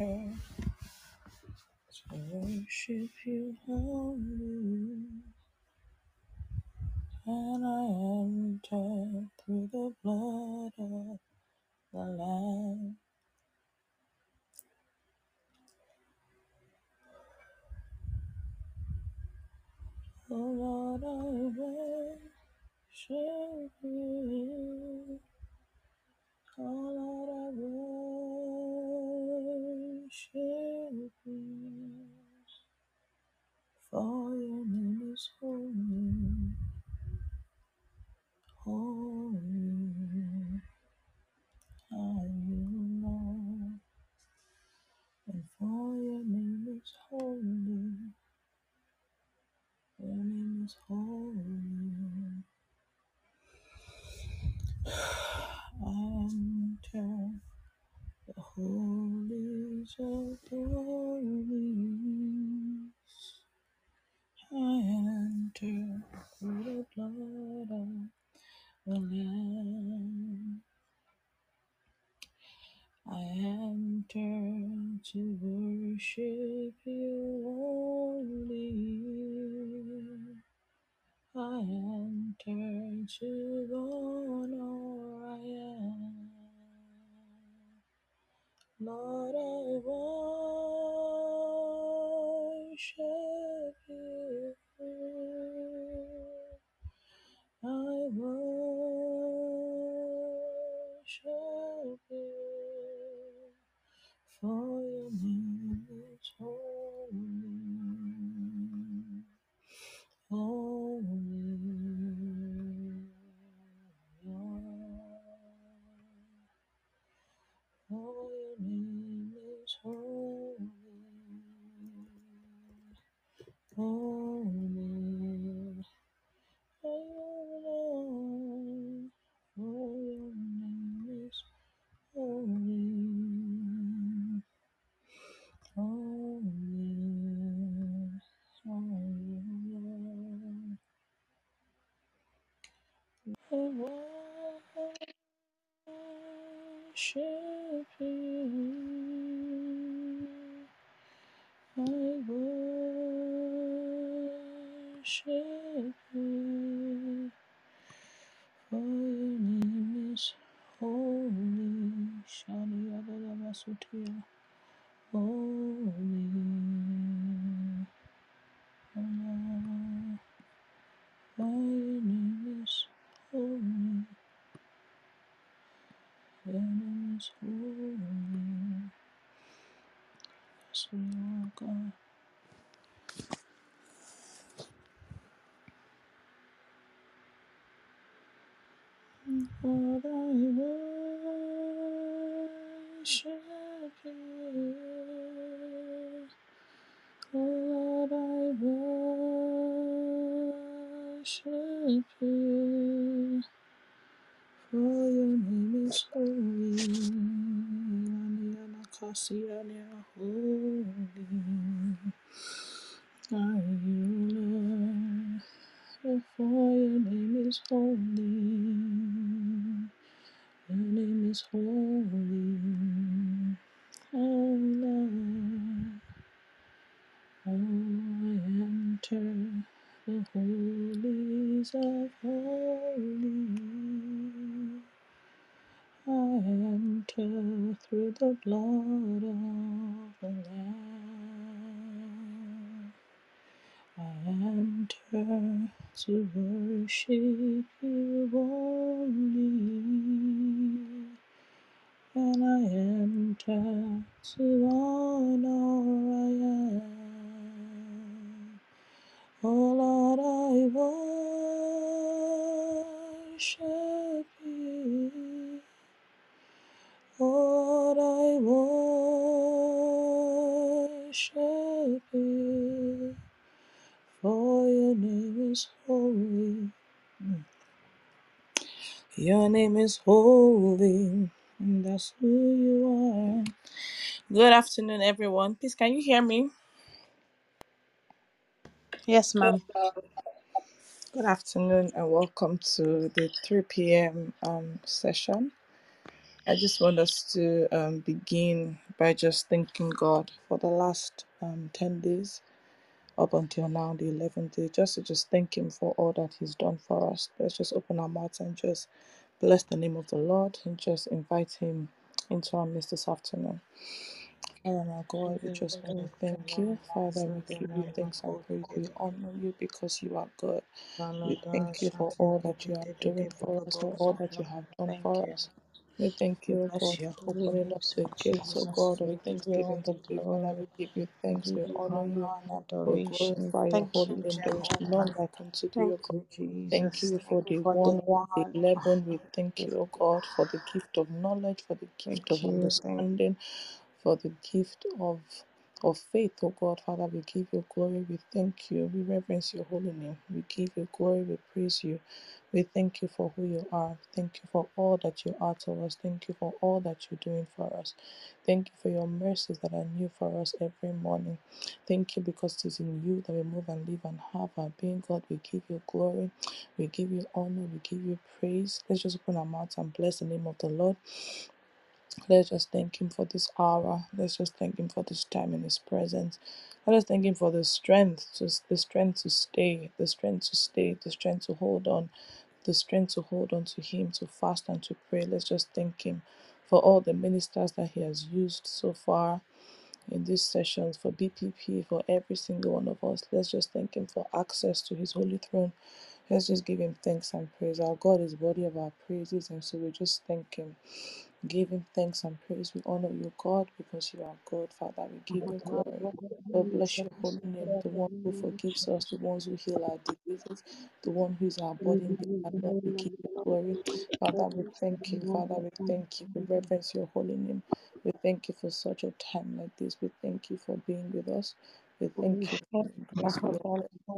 enter to worship you only, and I enter through the blood of the Lamb. Oh Lord, I worship you. Oh Lord, I worship you. For your name is holy, holy are you, Lord. And for your name is holy, your name is holy. The holies of holies. I enter through the blood of the Lamb. I enter to worship you only. I enter to honor I am. Lord, I worship you. I worship you. For your name is holy. Holy. Holy, holy, holy. For your name is holy, holy, holy. I worship you. I worship you, for your name is holy. Shani Adonamasutia, holy. Oh. For your name is holy. Your name is holy. And that's who you are. Good afternoon, everyone. Please, can you hear me? Yes, ma'am. Good afternoon, and welcome to the 3 p.m. Um, session. I just want us to um, begin by just thanking God for the last um, 10 days up until now, the 11th day, just to just thank Him for all that He's done for us. Let's just open our mouths and just bless the name of the Lord and just invite Him into our midst this afternoon. Father, my God, we just want to thank you. Father, we give you thanks and praise. We honor you because you are good. We thank you for all that you are doing for us, for all that you have done for us. We thank you, O Bless God, your for holy name, up the sweet gates, O Jesus. God, We give you all thanksgiving the today. Father, glory. we give you We thanks. give We you honor you. honor and We adoration. glorify your Thank holy you, name. There is Jehovah. none like unto thee, Thank God. you, Thank Jesus. you Thank for you the for the one, the one. eleven. We thank you, O God, for the gift of knowledge, for the gift of you. Thank understanding, for the gift of of faith, oh God. Father, we give you glory. We thank you. We reverence your holy name. We give you glory. We praise you. We thank you for who you are. Thank you for all that you are to us. Thank you for all that you're doing for us. Thank you for your mercies that are new for us every morning. Thank you because it is in you that we move and live and have our being. God, we give you glory. We give you honor. We give you praise. Let's just open our mouths and bless the name of the Lord. Let's just thank Him for this hour. Let's just thank Him for this time in His presence. Let us thank Him for the strength, just the strength to stay, the strength to stay, the strength to hold on, the strength to hold on to Him, to fast and to pray. Let's just thank Him for all the ministers that He has used so far in these sessions, for BPP, for every single one of us. Let's just thank Him for access to His holy throne. Let's just give Him thanks and praise. Our God is worthy of our praises, and so we just thank Him. Him thanks and praise. We honor you, God, because you are God. Father, we give you glory. We bless your holy name, the one who forgives us, the ones who heal our diseases, the one who is our body. Lord, we give you glory. Father, we thank you. Father, we thank you. We reverence your holy name. We thank you for such a time like this. We thank you for being with us. We thank you for your grace, for your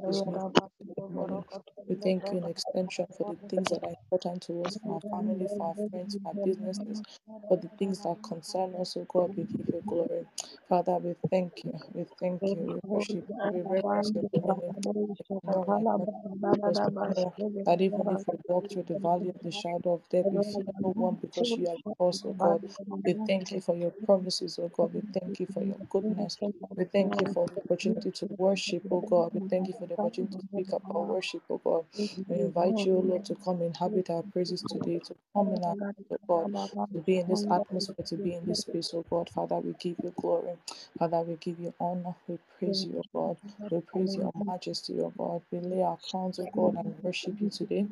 mercy that is new every morning. We thank you in extension for the things that are important to us, for our family, for our friends, for our businesses, for the things that concern us, oh God, we give you glory. Father, we thank you. We thank you. We worship you. We reverence your name. There is none like unto us. We know that even if we walk through the valley of the shadow of death, we fear no one because you are with us, oh God. We thank you for your promises, oh God. We thank you for your goodness. We thank you for opportunity to worship, oh God. We thank you for the opportunity to speak about worship, oh God. We invite you, Lord, to come inhabit our praises today, to come in our oh God, to be in this atmosphere, to be in this space, oh God. Father, we give you glory. Father, we give you honor. We praise you, oh God. We praise your majesty, oh God. We lay our crowns, oh God, and worship you today.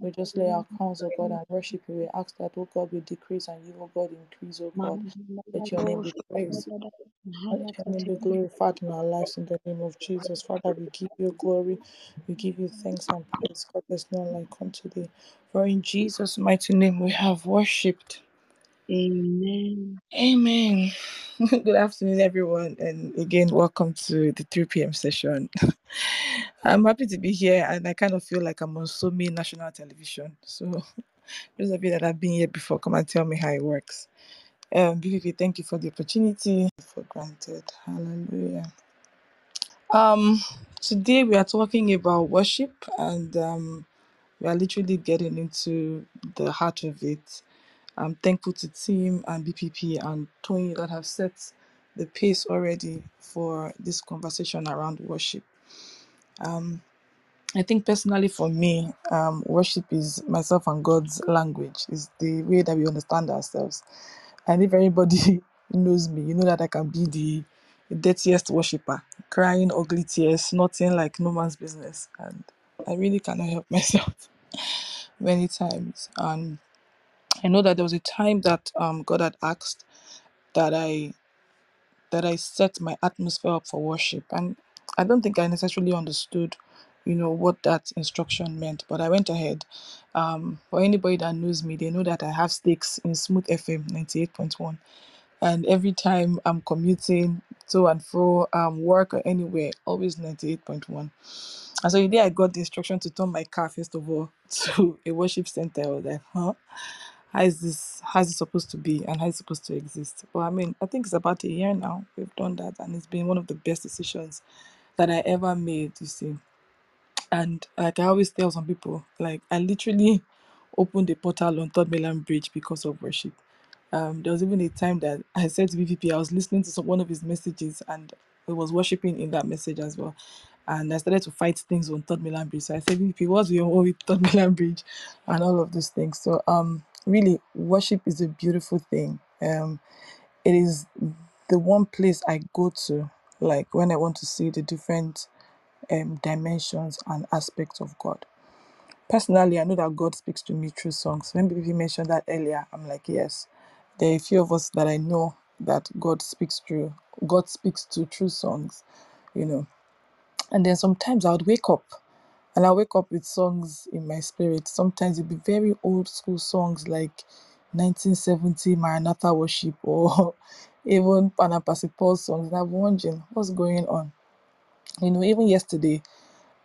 We just lay our crowns, oh God, and worship you. We ask that, oh God, we decrease and you, oh God, increase, oh God. Let your name be praised. Let your name be glorified in our lives in the name of Jesus. Father, we give you glory. We give you thanks and praise. God, there's none like unto thee. For in Jesus' mighty name we have worshipped. Amen. Amen. Good afternoon, everyone. And again, welcome to the 3 p.m. session. I'm happy to be here and I kind of feel like I'm on so many national television. So those of you that have been here before, come and tell me how it works. Um, BBP, thank you for the opportunity. For granted. Hallelujah. Um, today we are talking about worship and um, we are literally getting into the heart of it. I'm thankful to Tim and BPP and Tony that have set the pace already for this conversation around worship. Um, I think personally for me, um, worship is myself and God's language, is the way that we understand ourselves. And if anybody knows me, you know that I can be the dirtiest worshiper, crying ugly tears, nothing like no man's business. And I really cannot help myself many times. And I know that there was a time that um, God had asked that I that I set my atmosphere up for worship. And I don't think I necessarily understood, you know, what that instruction meant, but I went ahead. Um, for anybody that knows me, they know that I have stakes in Smooth FM 98.1. And every time I'm commuting to and fro, um, work or anywhere, always 98.1. And so the day I got the instruction to turn my car, first of all, to a worship center, I was like, huh? how is this how is it supposed to be and how is it supposed to exist but i mean i think it's about a year now we've done that and it's been one of the best decisions that i ever made you see and like i always tell some people like i literally opened the portal on third mainland bridge because of worship Um, there was even a time that I said to BVP, I was listening to some, one of his messages and I was worshiping in that message as well. And I started to fight things on Third Mainland Bridge. So I said, BVP, what's your own with Third Mainland Bridge and all of those things. So um, really, worship is a beautiful thing. Um, it is the one place I go to, like when I want to see the different um, dimensions and aspects of God. Personally, I know that God speaks to me through songs. When BB mentioned that earlier, I'm like, yes. There are a few of us that I know that God speaks through. God speaks to through songs, you know. And then sometimes I would wake up and I wake up with songs in my spirit. Sometimes it'd be very old school songs like 1970 Maranatha worship or even Panam Percy Paul songs. And I'm wondering what's going on. You know, even yesterday,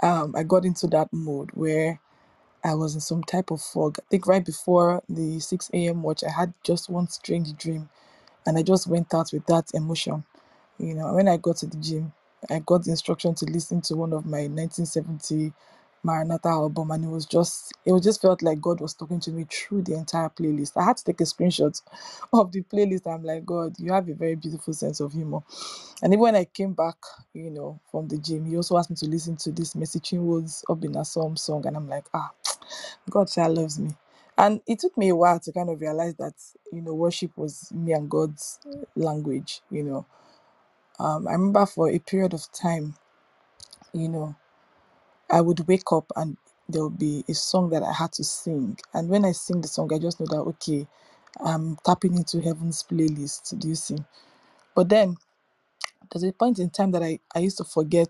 um, I got into that mode where I was in some type of fog. I think right before the 6 a.m. watch, I had just one strange dream and I just went out with that emotion. You know, when I got to the gym, I got the instruction to listen to one of my 1970 Maranatha album, and it was just, it was just felt like God was talking to me through the entire playlist. I had to take a screenshot of the playlist. I'm like, God, you have a very beautiful sense of humor. And even when I came back, you know, from the gym, he also asked me to listen to this Mercy Chinwo's Up in a Psalm song, and I'm like, ah, God child loves me. And it took me a while to kind of realize that, you know, worship was me and God's language, you know. Um, I remember for a period of time, you know, I would wake up and there would be a song that I had to sing. And when I sing the song, I just know that, okay, I'm tapping into heaven's playlist. Do you see? But then there's a point in time that I, I used to forget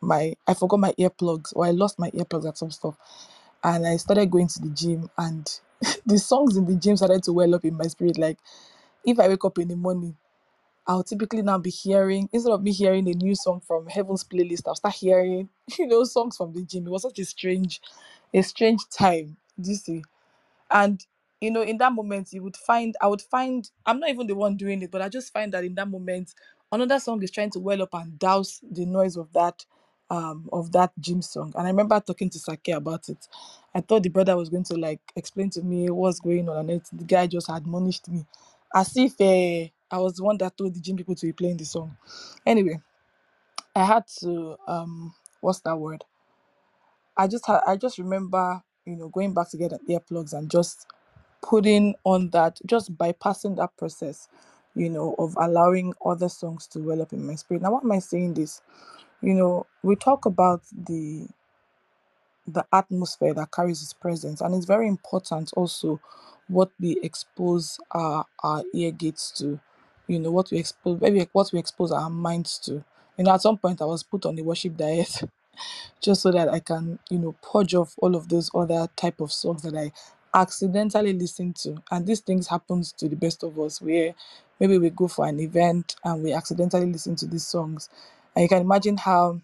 my, I forgot my earplugs or I lost my earplugs at some stuff. And I started going to the gym and the songs in the gym started to well up in my spirit. Like if I wake up in the morning, I'll typically now be hearing instead of me hearing a new song from Heaven's playlist, I'll start hearing, you know, songs from the gym. It was such a strange, a strange time. Do you see? and you know in that moment you would find i would find i'm not even the one doing it but i just find that in that moment another song is trying to well up and douse the noise of that um of that gym song and i remember talking to sake about it i thought the brother was going to like explain to me what's going on and it, the guy just admonished me as if uh, i was the one that told the gym people to be playing the song anyway i had to um what's that word i just had i just remember you know going back to get earplugs and just putting on that, just bypassing that process, you know, of allowing other songs to well up in my spirit. Now, why am I saying this? You know, we talk about the the atmosphere that carries his presence, and it's very important also what we expose our our ear gates to, you know, what we expose maybe what we expose our minds to. You know, at some point I was put on a worship diet just so that I can, you know, purge off all of those other type of songs that I accidentally listen to. And these things happens to the best of us where maybe we go for an event and we accidentally listen to these songs. And you can imagine how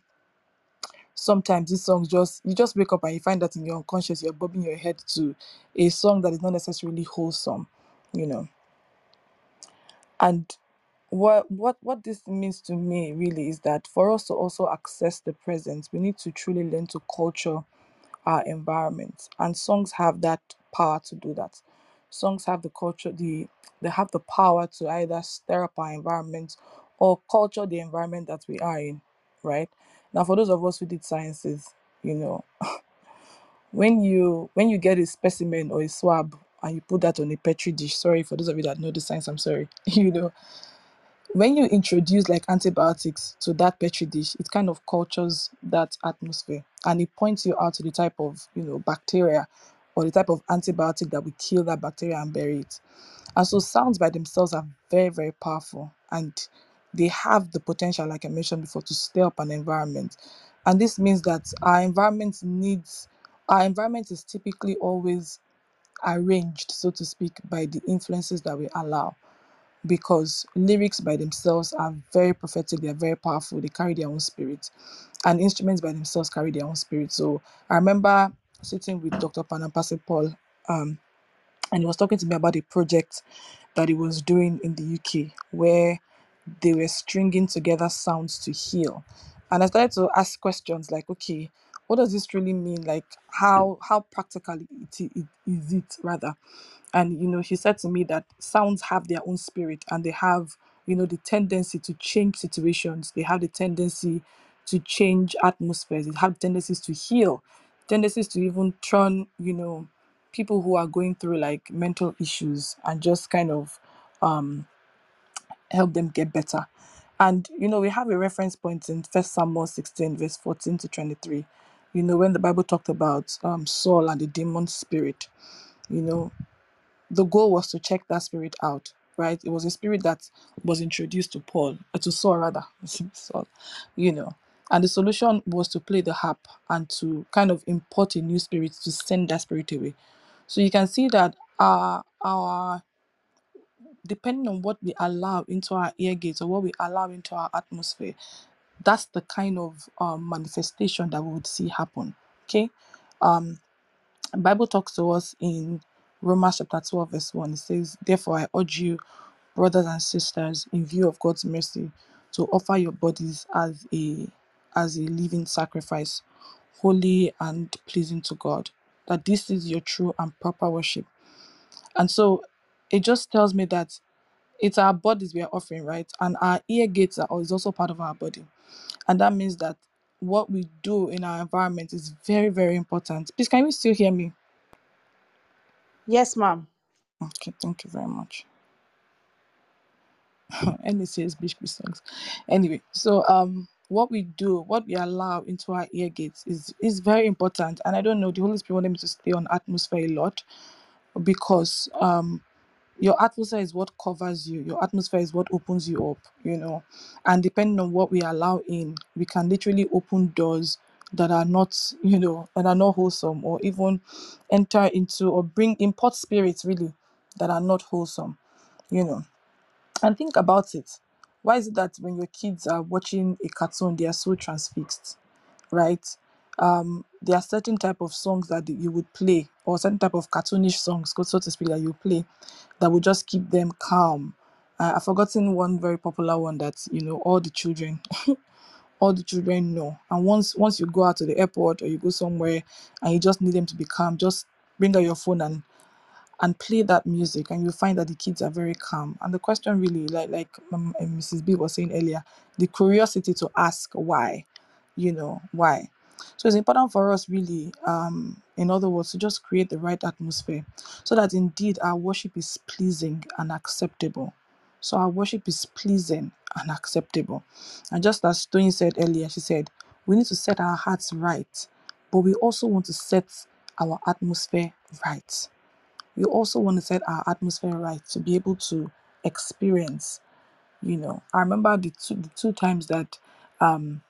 sometimes these songs just you just wake up and you find that in your unconscious you're bobbing your head to a song that is not necessarily wholesome, you know. And what what what this means to me really is that for us to also access the present, we need to truly learn to culture our environment and songs have that power to do that songs have the culture the they have the power to either stir up our environment or culture the environment that we are in right? Now for those of us who did sciences you know when you when you get a specimen or a swab and you put that on a petri dish sorry for those of you that know the science i'm sorry you know when you introduce like antibiotics to that petri dish it kind of cultures that atmosphere and it points you out to the type of you know bacteria or the type of antibiotic that will kill that bacteria and bury it. And so sounds by themselves are very very powerful and they have the potential like i mentioned before to stir up an environment and this means that our environment needs our environment is typically always arranged so to speak by the influences that we allow because lyrics by themselves are very prophetic, they're very powerful, they carry their own spirit, and instruments by themselves carry their own spirit. So I remember sitting with Dr. Panam Percy Paul, um, and he was talking to me about a project that he was doing in the UK where they were stringing together sounds to heal. And I started to ask questions like, okay, what does this really mean? Like how how practical it, it is it rather? And you know she said to me that sounds have their own spirit and they have you know the tendency to change situations. They have the tendency to change atmospheres. They have tendencies to heal. Tendencies to even turn you know people who are going through like mental issues and just kind of um help them get better. And you know, we have a reference point in First Samuel 16, verse 14 to 23. You know, when the Bible talked about um, Saul and the demon spirit, you know, the goal was to check that spirit out, right? It was a spirit that was introduced to Paul, uh, to Saul rather, Saul, you know. And the solution was to play the harp and to kind of import a new spirit to send that spirit away. So you can see that our our depending on what we allow into our ear gates or what we allow into our atmosphere, that's the kind of um, manifestation that we would see happen. Okay. Um, Bible talks to us in Romans chapter 12, verse 1. It says, Therefore, I urge you, brothers and sisters, in view of God's mercy, to offer your bodies as a as a living sacrifice, holy and pleasing to God. That this is your true and proper worship. And so it just tells me that it's our bodies we are offering, right? And our ear gates are is also part of our body. And that means that what we do in our environment is very, very important. Please, can you still hear me? Yes, ma'am. Okay, thank you very much. and it NSA's Bishop songs. Anyway, so um what we do, what we allow into our ear gates is is very important. And I don't know, the Holy Spirit wanted me to stay on atmosphere a lot because um your atmosphere is what covers you. Your atmosphere is what opens you up you know. And depending on what we allow in we can literally open doors that are not you know that are not wholesome or even enter into or bring import spirits really that are not wholesome you know. And think about it. Why is it that when your kids are watching a cartoon they are so transfixed right um there are certain type of songs that you would play or certain type of cartoonish songs so to speak that you play that would just keep them calm. Uh, i've forgotten one very popular one that you know all the children all the children know. And once once you go out to the airport or you go somewhere and you just need them to be calm just bring out your phone and and play that music and you'll find that the kids are very calm. And the question really like like um, uh, mrs b was saying earlier the curiosity to ask why you know why so it's important for us really um in other words to just create the right atmosphere so that indeed our worship is pleasing and acceptable. So our worship is pleasing and acceptable. And just as Tony said earlier she said we need to set our hearts right but we also want to set our atmosphere right. We also want to set our atmosphere right to be able to experience you know. I remember the two the two times that um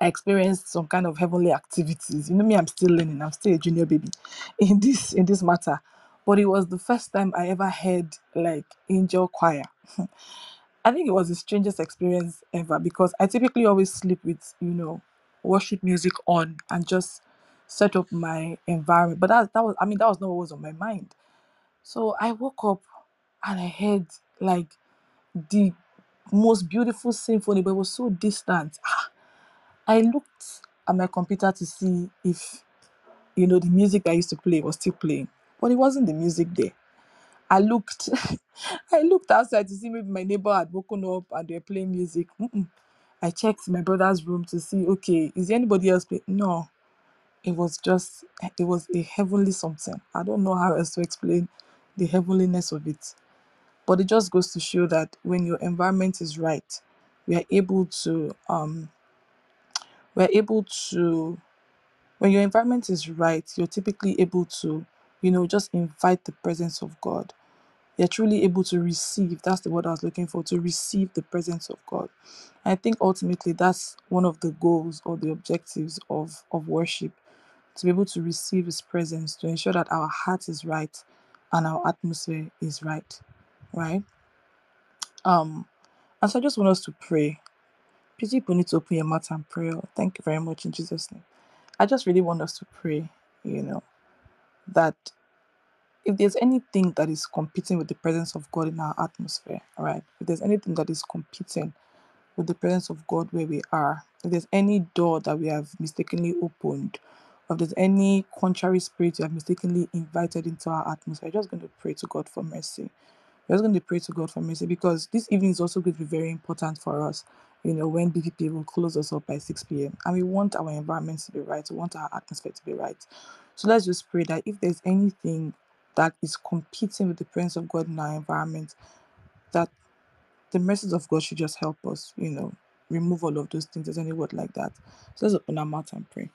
i experienced some kind of heavenly activities. You know me i'm still learning. I'm still a junior baby in this in this matter. But it was the first time i ever heard like angel choir. I think it was the strangest experience ever because i typically always sleep with you know worship music on and just set up my environment. But that that was i mean that was not what was on my mind. So I woke up and I heard like the most beautiful symphony, but it was so distant. Ah, I looked at my computer to see if you know the music I used to play was still playing, but it wasn't the music there. I looked, I looked outside to see maybe my neighbor had woken up and they were playing music. Mm-mm. I checked my brother's room to see, okay, is there anybody else playing? No, it was just, it was a heavenly something. I don't know how else to explain the heavenliness of it. but it just goes to show that when your environment is right we are able to um we're able to when your environment is right you're typically able to you know just invite the presence of god. You're truly able to receive that's the word i was looking for to receive the presence of god. I think ultimately that's one of the goals or the objectives of of worship to be able to receive his presence to ensure that our heart is right and our atmosphere is right right? Um and so I just want us to pray. Please, people need to open your mouth and pray. Oh, Thank you very much in Jesus' name. I just really want us to pray, you know, that if there's anything that is competing with the presence of God in our atmosphere, all right, if there's anything that is competing with the presence of God where we are. If there's any door that we have mistakenly opened, or if there's any contrary spirit you have mistakenly invited into our atmosphere, we're just going to pray to God for mercy. We're just going to pray to God for mercy because this evening is also going to be very important for us. You know, when BPP will close us up by 6 p.m. and we want our environment to be right, we want our atmosphere to be right. So let's just pray that if there's anything that is competing with the presence of God in our environment, that the mercies of God should just help us, you know, remove all of those things. There's any word like that. So let's open our mouth and pray.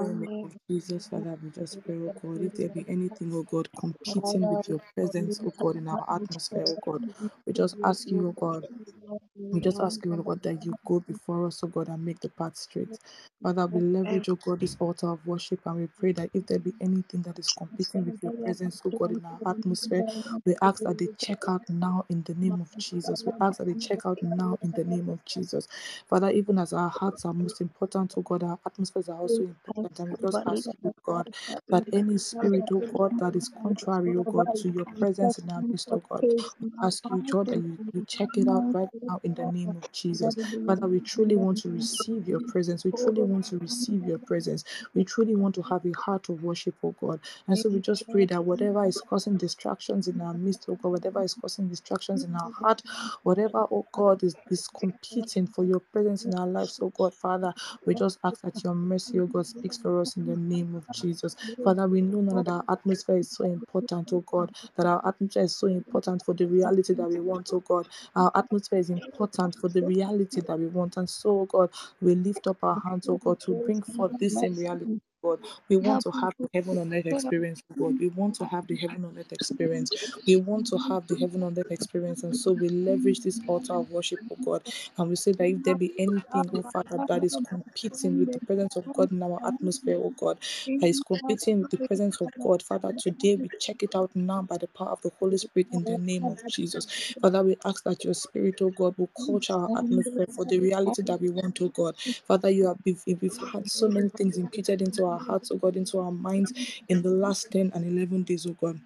In the name Sunday, of Jesus, Father, we just pray, oh God, if there be anything, oh God, competing with your presence, oh God, in our atmosphere, oh God, we just ask you, oh God, we just ask you, Lord, that you go before us, oh God, and make the path straight. Father, we leverage, oh God, this altar of worship and we pray that if there be anything that is competing with your presence, oh God, in our atmosphere, we ask that they check out now in the name of Jesus. We ask that they check out now in the name of Jesus. Father, even as our hearts are most important, oh God, our atmospheres are also important. And we just ask you, God, that any spirit, oh God, that is contrary, oh God, to your presence in our midst, oh God, we ask you, God, that you, you check it out right now in the name of Jesus. Father, we truly want to receive your presence. We truly want to receive your presence. We truly want to have a heart of worship, oh God. And so we just pray that whatever is causing distractions in our midst, oh God, whatever is causing distractions in our heart, whatever, oh God, is, is competing for your presence in our lives, oh God, Father, we just ask that your mercy, oh God, speaks for us in the name of Jesus. Father, we know now that our atmosphere is so important, oh God, that our atmosphere is so important for the reality that we want, oh God. Our atmosphere is important for the reality that we want. And so, God, we lift up our hands, oh God, to bring forth this same reality. God, we want to have the heaven on earth experience, oh God. We want to have the heaven on earth experience. We want to have the heaven on earth experience. And so we leverage this altar of worship, oh God. And we say that if there be anything, oh Father, that is competing with the presence of God in our atmosphere, oh God, that is competing with the presence of God, Father, today we check it out now by the power of the Holy Spirit in the name of Jesus. Father, we ask that your spirit, oh God, will culture our atmosphere for the reality that we want, oh God. Father, you have we've, we've had so many things imputed into our hearts, oh God, into our minds in the last 10 and 11 days, oh God.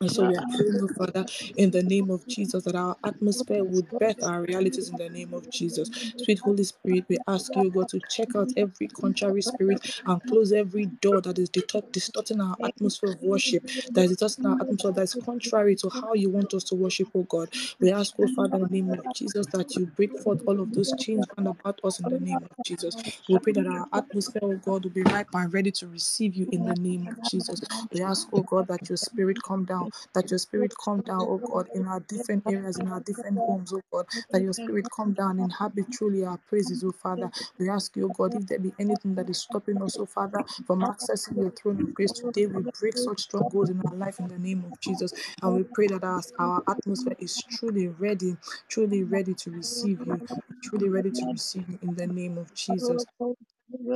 And so we are praying, Father, in the name of Jesus, that our atmosphere would birth our realities in the name of Jesus. Sweet Holy Spirit, we ask you, God, to check out every contrary spirit and close every door that is distor- distorting our atmosphere of worship, that is distorting our atmosphere, that is contrary to how you want us to worship, oh God. We ask, oh Father, in the name of Jesus, that you break forth all of those chains round about us in the name of Jesus. We pray that our atmosphere, oh God, will be ripe and ready to receive you in the name of Jesus. We ask, oh God, that your spirit come down, that your spirit come down, oh God, in our different areas, in our different homes, oh God, that your spirit come down, inhabit truly our praises, oh Father. We ask you, oh God, if there be anything that is stopping us, oh Father, from accessing your throne of grace today, we break such strongholds in our life in the name of Jesus. And we pray that our, our atmosphere is truly ready, truly ready to receive you, truly ready to receive you in the name of Jesus.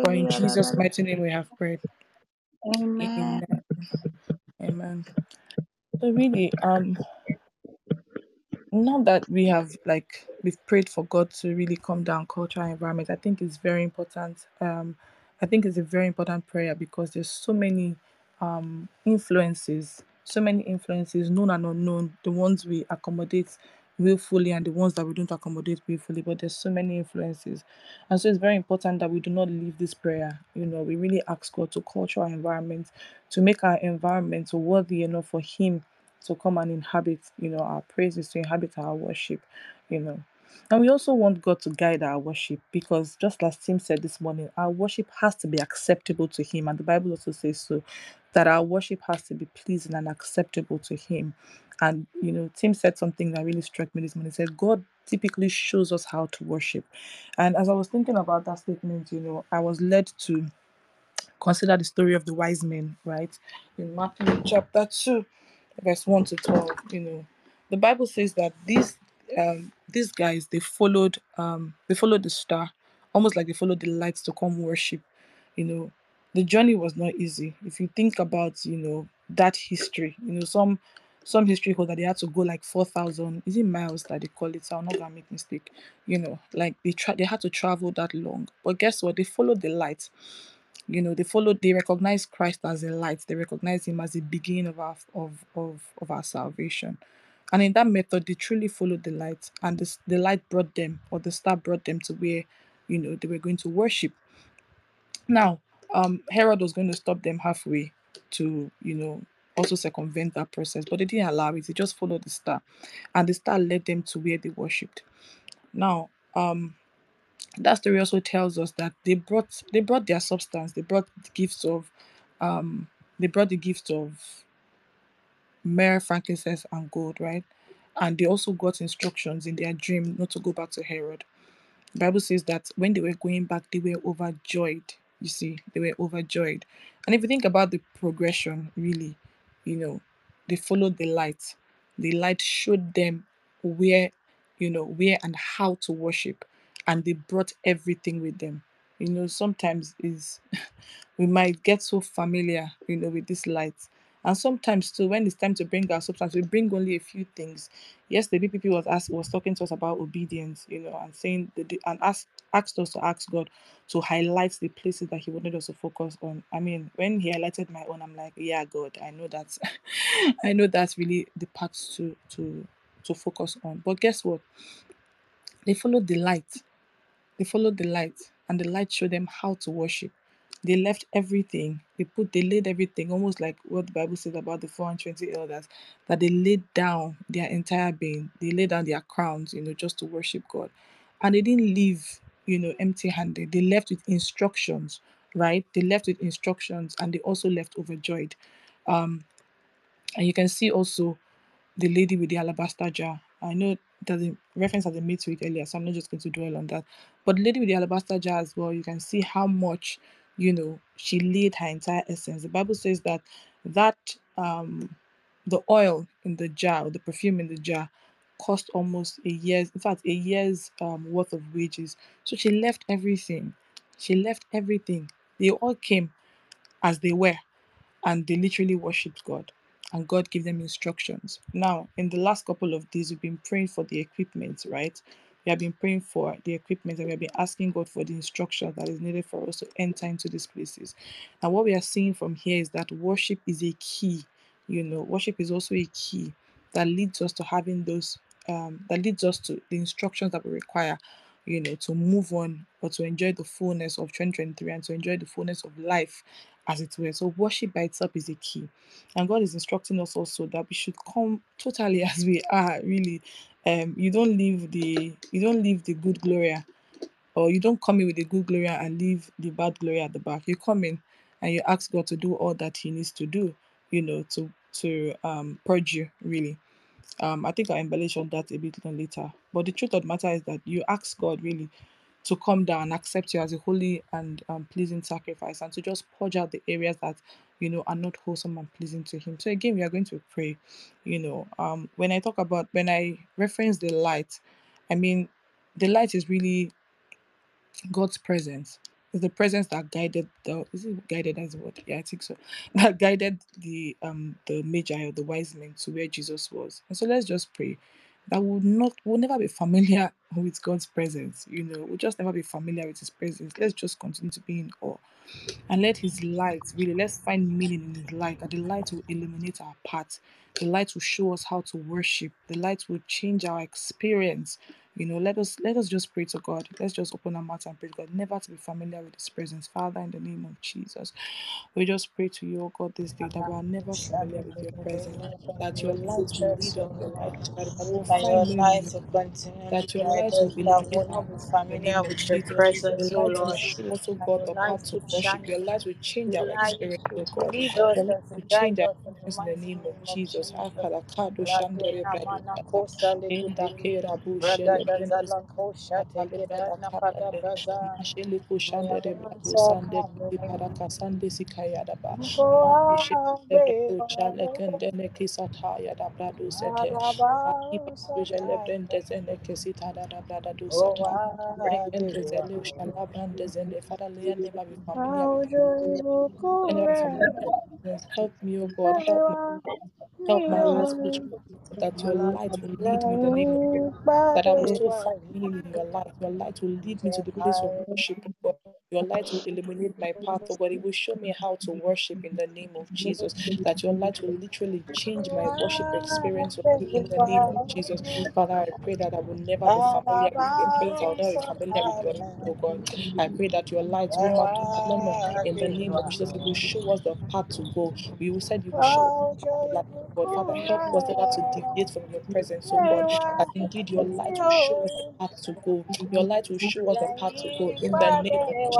For in Jesus' mighty name we have prayed. Amen. Amen. Amen. So really, um, now that we have like we've prayed for God to really come down culture and environment, I think it's very important. Um, I think it's a very important prayer because there's so many um influences, so many influences, known and unknown, the ones we accommodate willfully and the ones that we don't accommodate willfully, but there's so many influences. And so it's very important that we do not leave this prayer. You know, we really ask God to culture our environment, to make our environment worthy enough for Him to come and inhabit, you know, our praises, to inhabit our worship, you know. And we also want God to guide our worship because, just as Tim said this morning, our worship has to be acceptable to Him. And the Bible also says so that our worship has to be pleasing and acceptable to Him. And, you know, Tim said something that really struck me this morning. He said, God typically shows us how to worship. And as I was thinking about that statement, you know, I was led to consider the story of the wise men, right? In Matthew chapter 2, verse 1 to 12, you know, the Bible says that these um these guys they followed um they followed the star, almost like they followed the lights to come worship. You know, the journey was not easy. If you think about, you know, that history, you know, some some history hold that they had to go like four thousand, is it miles that they call it? So I'm not gonna make mistake. You know, like they try they had to travel that long. But guess what? They followed the light you know they followed they recognized christ as a light they recognized him as the beginning of our of of, of our salvation And in that method, they truly followed the light, and this, the light brought them, or the star brought them to where, you know, they were going to worship. Now, um, Herod was going to stop them halfway to, you know, also circumvent that process, but they didn't allow it. They just followed the star, and the star led them to where they worshipped. Now, um, that story also tells us that they brought they brought their substance. They brought the gifts of, um, they brought the gifts of myrrh, frankincense, and gold, right? And they also got instructions in their dream not to go back to Herod. The Bible says that when they were going back, they were overjoyed. You see, they were overjoyed. And if you think about the progression, really, you know, they followed the light. The light showed them where, you know, where and how to worship. And they brought everything with them. You know, sometimes is we might get so familiar, you know, with this light. And sometimes too, when it's time to bring our substance, we bring only a few things. Yes, the BPP was asked was talking to us about obedience, you know, and saying the- and asked asked us to ask God to highlight the places that He wanted us to focus on. I mean, when He highlighted my own, I'm like, yeah, God, I know that's I know that's really the parts to to to focus on. But guess what? They followed the light they followed the light, and the light showed them how to worship. They left everything. They put they laid everything, almost like what the Bible says about the 420 elders, that they laid down their entire being. They laid down their crowns, you know, just to worship God. And they didn't leave, you know, empty-handed. They left with instructions, right? They left with instructions and they also left overjoyed. Um, and you can see also the lady with the alabaster jar. I know there's a reference has been made to earlier, so I'm not just going to dwell on that. But the lady with the alabaster jar as well, you can see how much, you know, she laid her entire essence. The Bible says that that um the oil in the jar, the perfume in the jar, cost almost a year's, in fact, a year's um, worth of wages. So she left everything. She left everything. They all came as they were and they literally worshipped God. And God gave them instructions. Now, in the last couple of days, we've been praying for the equipment, right? We have been praying for the equipment and we have been asking God for the instruction that is needed for us to enter into these places. And what we are seeing from here is that worship is a key. You know, worship is also a key that leads us to having those, um, that leads us to the instructions that we require, you know, to move on or to enjoy the fullness of 2023 and to enjoy the fullness of life as it were. So worship by itself is a key. And God is instructing us also that we should come totally as we are, really. Um, you don't leave the you don't leave the good Gloria or you don't come in with the good Gloria and leave the bad Gloria at the back. You come in and you ask God to do all that He needs to do, you know, to to um purge you really. Um, I think I'll embellish on that a bit later. But the truth of the matter is that you ask God really to come down accept you as a holy and um, pleasing sacrifice and to just purge out the areas that you know are not wholesome and pleasing to him so again we are going to pray you know um when i talk about when i reference the light i mean the light is really God's presence. It's the presence that guided the is it guided as word? Yeah, I think so. That guided the um the magi or the wise men to where Jesus was. And so let's just pray that we'll not we'll never be familiar with God's presence. You know, we'll just never be familiar with his presence. Let's just continue to be in awe and let his light really let's find meaning in his light that the light will illuminate our path the light will show us how to worship the light will change our experience you know let us let us just pray to god let's just open our mouth and pray to god never to be familiar with his presence father in the name of jesus we just pray to you oh god this day that we are never familiar with your presence that your light will lead us your light that we will That your light will continue that your light will us, that will not be familiar with your. Presence, O light will Lord. oh God, the path to worship. Your light will change our experience, oh God. Your light will change our in the experience in the name of Jesus. Jesus. Akalakado shandere Radena brado mana sata. kosa Enda lekete. kera bu shele Radada brendo zala kosha Katale tekeda brada kaya napada de braza. mashele We kushande are de not brado so sande paraka sande sikaya ba Go makushe de away, brado chale away. kende ne kisataya da brado sete akipa Alaba kujele sataya. brende da da brada do Oh, sata rekende Adewa. zele ushala brande zene Father let never be familiar with Àwùjọ let ìbùkún never be familiar rẹ̀, with your presence. help me oh God help me help my ò heart ní. spiritual that your light will lead me the name that I will find meaning in your life. Your light will lead me to the place of worship. God. Your light will illuminate my path, oh God. It will show me how to worship in the name of Jesus. That your light will literally change my worship experience in the name of Jesus. Father, I pray that I will never be familiar with your presence. I will never be familiar with your light, oh. God. I pray that your light, will not to in the name of Jesus, it will show us the path to go. We will said you will show us the light, oh God. Father, help us never to deviate from your presence, oh God. That indeed your light will show us the path to go. Your light will show us the path to go in the name of Jesus.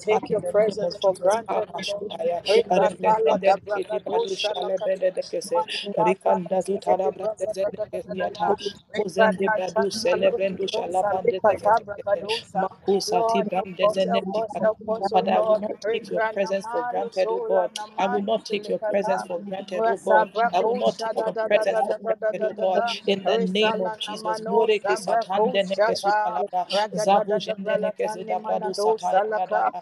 take your presence for granted. I will not take your presence for granted, God. I will not take your presence for granted, O God. I will not take your presence for granted, O God. In the name of Jesus, Satan, Zabu, Satan,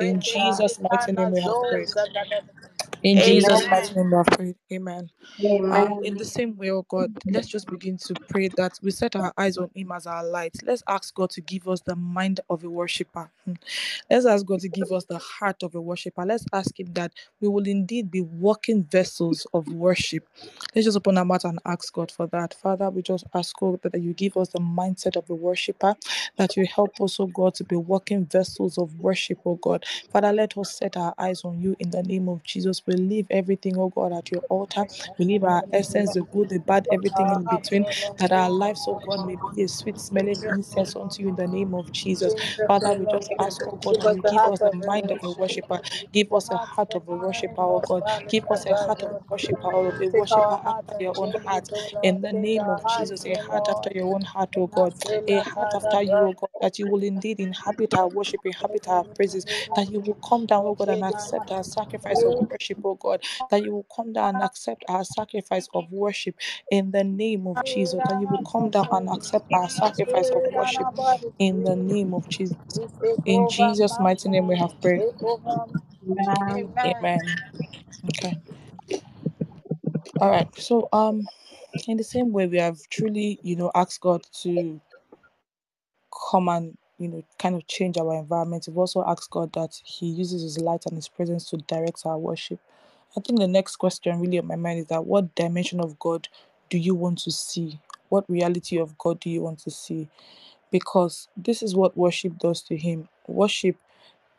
In Jesus' mighty name we have prayed. In Jesus' mighty name we have prayed. Amen. Um, in the same way, oh God, let's just begin to pray that we set our eyes on Him as our light. Let's ask God to give us the mind of a worshiper. Hmm. Let's ask God to give us the heart of a worshiper. Let's ask Him that we will indeed be walking vessels of worship. Let's just open our mouth and ask God for that. Father, we just ask God that you give us the mindset of a worshiper, that you help us, oh God, to be walking vessels of worship, oh God. Father, let us set our eyes on you in the name of Jesus. We leave everything, oh God, at your altar. We leave our essence, the good, the bad, everything in between, that our lives, oh God, may be a sweet smelling incense unto you in the name of Jesus. Father, we just ask, oh God, you give us the mind of a worshiper, give us a heart, of a worshiper, oh God, give us a heart of a worshiper, oh, a worshiper after your own heart. In the name of Jesus, a heart after your own heart, oh God, a heart after you, oh God, that you will indeed inhabit our worship, inhabit our praises, that you will come down, oh God, and accept our sacrifice of worship, oh God, that you will come down and accept our sacrifice of worship in the name of Jesus, that you will come down and accept our sacrifice of worship in the name of Jesus. In Jesus' mighty name we have prayed. Amen. Amen. Okay. All right. So um in the same way we have truly, you know, asked God to come and you know kind of change our environment. We've also asked God that He uses His light and His presence to direct our worship. I think the next question really on my mind is that what dimension of God do you want to see? What reality of God do you want to see? Because this is what worship does to Him. Worship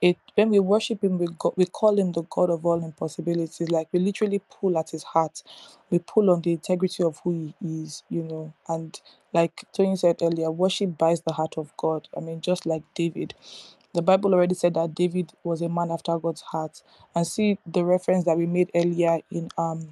it when we worship him we, go, we call him the god of all impossibilities. Like we literally pull at his heart. We pull on the integrity of who he is you know. And like tony said earlier worship buys the heart of god. I mean just like david. The bible already said that david was a man after god's heart. And see the reference that we made earlier in um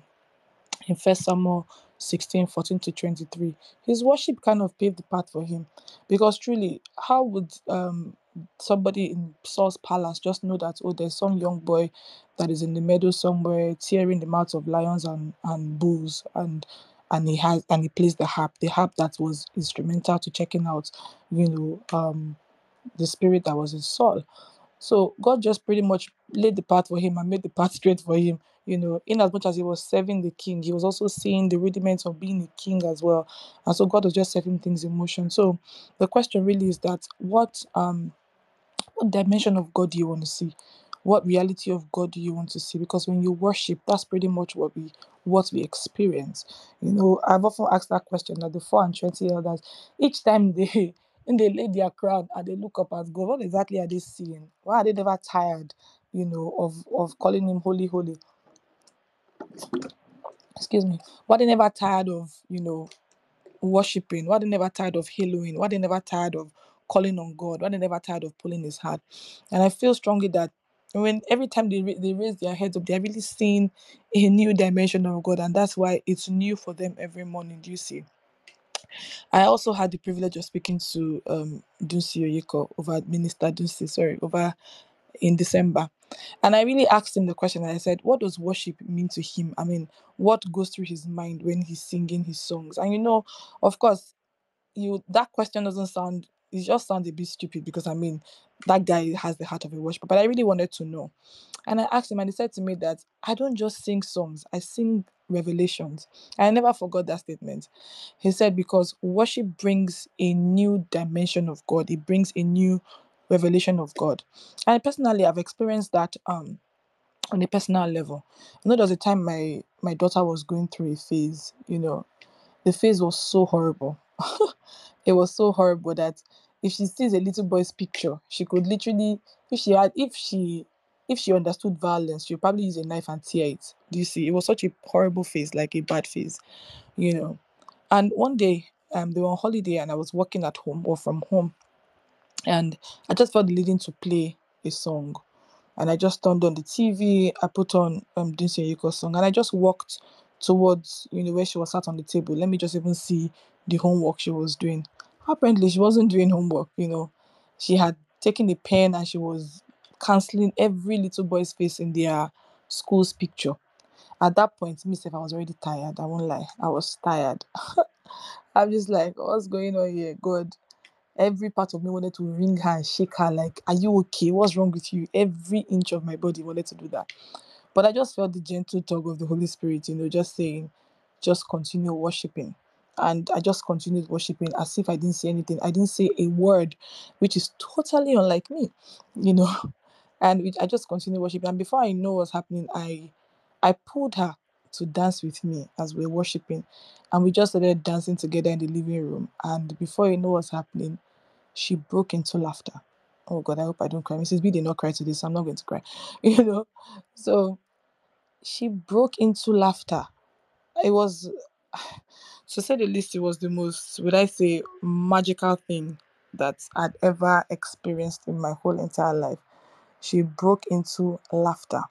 in First Samuel 16 14 to 23. His worship kind of paved the path for him because truly, how would um somebody in Saul's palace just know that oh there's some young boy that is in the meadow somewhere tearing the mouths of lions and, and bulls and and he has and he plays the harp, the harp that was instrumental to checking out, you know, um the spirit that was in Saul. So God just pretty much laid the path for him and made the path straight for him. You know, in as much as he was serving the king, he was also seeing the rudiments of being a king as well. And so God was just setting things in motion. So the question really is that what um what dimension of God do you want to see? What reality of God do you want to see? Because when you worship, that's pretty much what we what we experience. You know, I've often asked that question that the four and twenty elders, each time they when they lay their crown and they look up at God, what exactly are they seeing? Why are they never tired, you know, of of calling him holy, holy? Excuse me. Why they never tired of, you know, worshiping? Why they never tired of haloing? Why they never tired of calling on God? Why they never tired of pulling His heart? And I feel strongly that when every time they they raise their heads up, they're really seeing a new dimension of God, and that's why it's new for them every morning. Do you see? I also had the privilege of speaking to um Dunsin Oyekan over Minister Dunsin, sorry, over in December. And I really asked him the question and I said, What does worship mean to him? I mean, what goes through his mind when he's singing his songs? And you know, of course, you that question doesn't sound it just sounds a bit stupid because I mean that guy has the heart of a worshiper. But I really wanted to know. And I asked him and he said to me that I don't just sing songs, I sing revelations. I never forgot that statement. He said because worship brings a new dimension of God, it brings a new revelation of God. And personally I've experienced that um on a personal level. You know, there was a time my my daughter was going through a phase, you know, the phase was so horrible. it was so horrible that if she sees a little boy's picture, she could literally, if she had, if she, if she understood violence, she'd probably use a knife and tear it. Do you see? It was such a horrible phase, like a bad phase, you know. And one day, um, they were on holiday and I was working at home or from home, and I just felt the leading to play a song and I just turned on the TV. I put on um Dunsin Oyekan's song, and I just walked towards you know where she was sat on the table. Let me just even see the homework she was doing. Apparently, she wasn't doing homework. You know, she had taken a pen and she was canceling every little boy's face in their school's picture. At that point, me, I was already tired. I won't lie, I was tired. I'm just like, what's going on here, God? Every part of me wanted to ring her and shake her, like, Are you okay? What's wrong with you? Every inch of my body wanted to do that. But I just felt the gentle tug of the Holy Spirit, you know, just saying, just continue worshiping. And I just continued worshiping as if I didn't say anything. I didn't say a word, which is totally unlike me, you know. And I just continued worshiping. And before I know what's happening, I I pulled her to dance with me as we were worshiping. And we just started dancing together in the living room. And before you know what's happening, she broke into laughter. Oh God, I hope I don't cry. Mrs. B did not cry today, so I'm not going to cry. You know? So she broke into laughter. It was to say the least, it was the most, would I say, magical thing that I'd ever experienced in my whole entire life. She broke into laughter.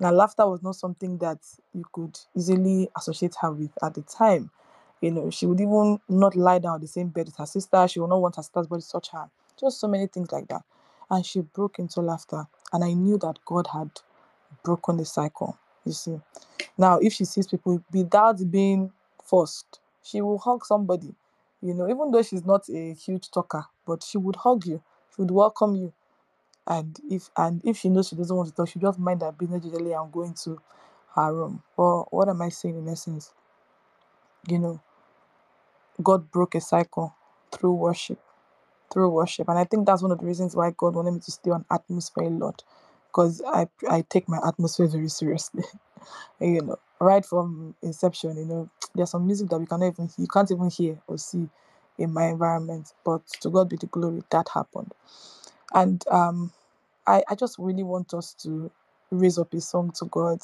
Now, laughter was not something that you could easily associate her with at the time. You know, she would even not lie down on the same bed with her sister. She would not want her sister's body to touch her. Just so many things like that. And she broke into laughter. And I knew that God had broken the cycle. You see. Now, if she sees people without being forced, she will hug somebody. You know, even though she's not a huge talker, but she would hug you. She would welcome you. And if and if she knows she doesn't want to talk, she just mind her business usually and go into her room. Well, what am I saying in essence? You know, God broke a cycle through worship. Through worship. And I think that's one of the reasons why God wanted me to stay on atmosphere a lot. Because I I take my atmosphere very seriously. you know, right from inception, you know, there's some music that we cannot even you can't even hear or see in my environment. But to God be the glory, that happened. And um I, I just really want us to raise up a song to God,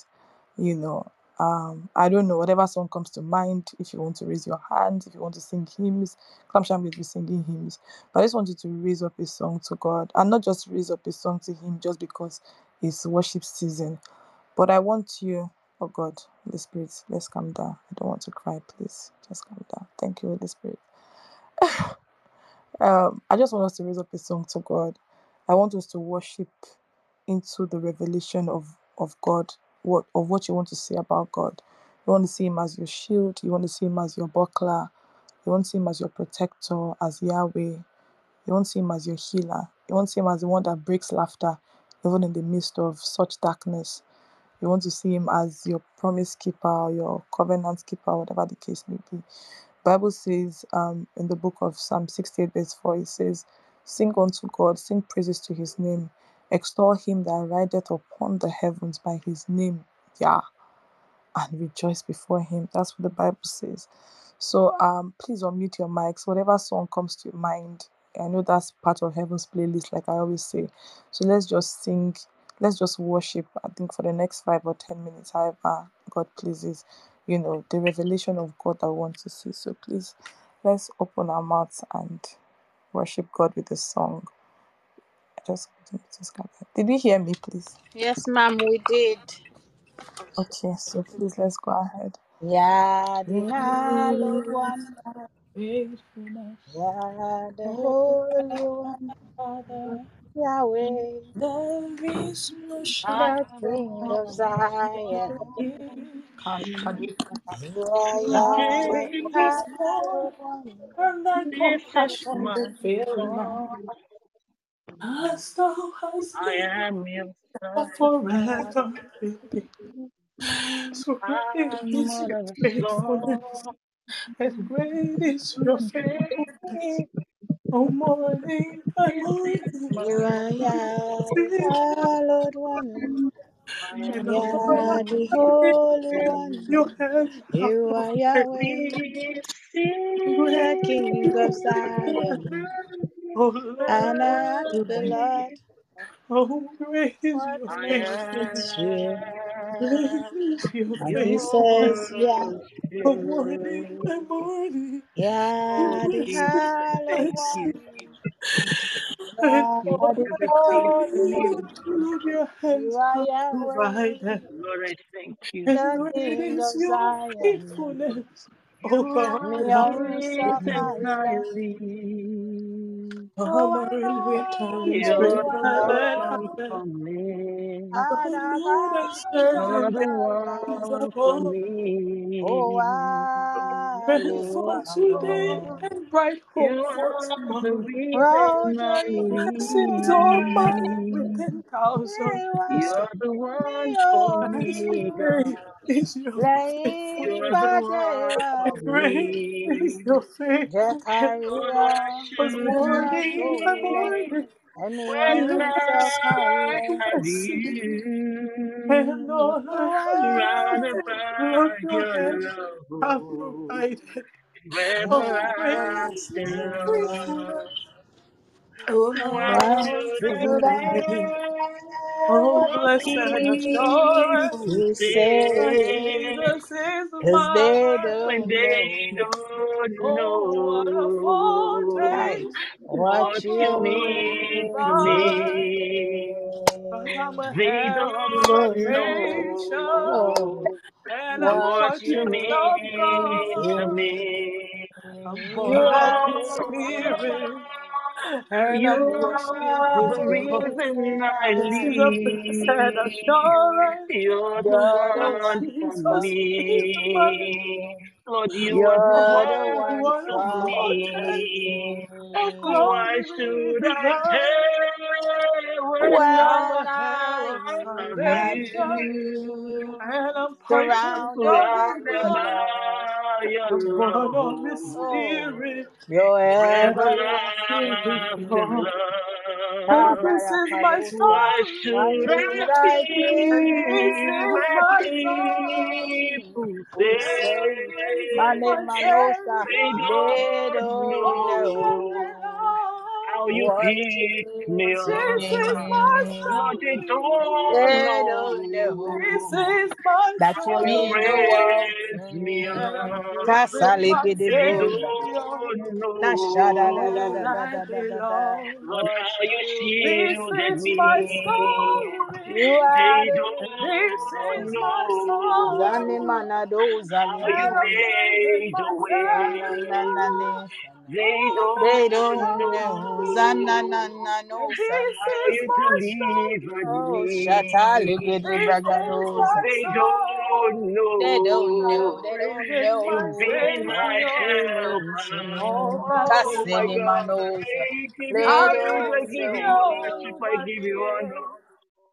you know. Um, I don't know, whatever song comes to mind, if you want to raise your hand, if you want to sing hymns, come shall we be singing hymns. But I just want you to raise up a song to God and not just raise up a song to Him just because it's worship season. But I want you, oh God, Holy Spirit, let's calm down. I don't want to cry, please. Just calm down. Thank you, Holy Spirit. Um, I just want us to raise up a song to God. I want us to worship into the revelation of of God, what of what you want to say about God. You want to see Him as your shield. You want to see Him as your buckler. You want to see Him as your protector, as Yahweh. You want to see Him as your healer. You want to see Him as the one that breaks laughter. Even in the midst of such darkness. You want to see him as your promise keeper or your covenant keeper, whatever the case may be. Bible says um, in the book of Psalm 68, verse 4, it says, Sing unto God, sing praises to his name, extol him that rideth upon the heavens by his name, Yah and rejoice before him. That's what the Bible says. So um please unmute your mics. Whatever song comes to your mind. I know that's part of heaven's playlist, like I always say. So let's just sing, let's just worship. I think for the next five or ten minutes, however God pleases, you know, the revelation of God we want to see. So please let's open our mouths and worship God with a song. I just just got that. Did you hear me, please? Yes, ma'am, we did. Okay, so please let's go ahead. Yeah, the Great one. Yeah, the holy one. Father. Yahweh, There is no shadow of of Zion. You are Yahweh, day is born, hallowed one. and thy This is compassion As I am your forever. So great is your faithfulness, and great is your faithfulness. Oh, morning by morning, You are. Yahweh, hallowed one. Your Yeah, the holy one. You are Yahweh, the King of Zion. Oh And I Lord, ask the Lord, oh great is what your I is faithfulness, you? great is your And he says. Yeah, Oh morning worship. by morning, Oh, yeah, you the mercy I thank you. one. and Yeah, You all the are the that holy faithful. we one. Lord, your You hands are have Yahweh, provided, Lord, I thank you. and the great King is of your faithfulness. Oh God, are Me the own reason I Sakaila. live. Oh, summer I and winter and know, spring You're oh, the one for me. Oh Lord, I You're the one for. Oh, me. Today oh, and bright hope You for are the tomorrow. reason I Rojo Blessings all mine live. within thousand Iwa percent. You're the one for me, mio great God. Is your your I morning. ẹni when I and you? I love, have oh, What Oh, blessed assurance to that say say? Jesus is mine. when don't they know don't Oh, what know what you mean to me? Cause I'm me. a They don't know know and I'm what you purchased you of mean to me. I'm. You born of are His Spirit, and You are the are blood. the reason I live. blessed assurance You're the one for for Jesus is mine. me. Lord, you are the one one what a for me. Why should I care when I'm when a I herald I of have have salvation, you? and I'm purchased surrounded by your blood. by love. your I'm born love, of His Oh, Spirit, your and I'm washed in His everlasting blood. everlasting this is my Abracadabra. Why Why should I should I and fear this is my song. people who And say this my is say name Manosa? they They you pick me you This is my mean. Lord, they story. don't They This know know is my that how you you mean the world story. raise me And. I'm this is up. my They Kasalikidibrosa. Savior. don't Nashada To da da da da da da da da. belong. Lord, What how you you This is my me. story. You are They this don't is my Zani know. Song. manado how And you zalibini. I'm praising made a way. They Oh, They don't know. know. Zana don't know na no this is you my shata me. ligidi This is bragado They don't They don't know. I'm They don't praising my you've know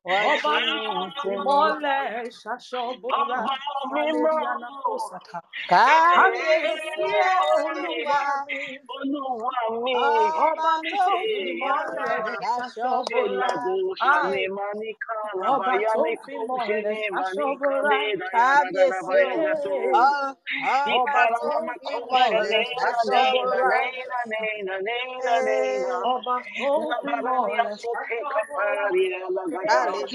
Ole ṣaṣọ́bùrà Ọba Oh,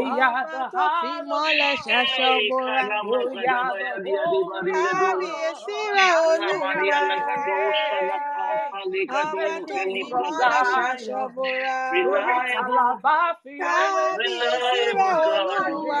la fímọ́lẹ̀ ṣẹ̀ṣọ́ bóyá kárí èsì rẹ̀ olúwa ọ̀rẹ́ tó fímọ́lẹ̀ ṣẹ̀ṣọ́ bóra kárí èsì rẹ̀ olúwa.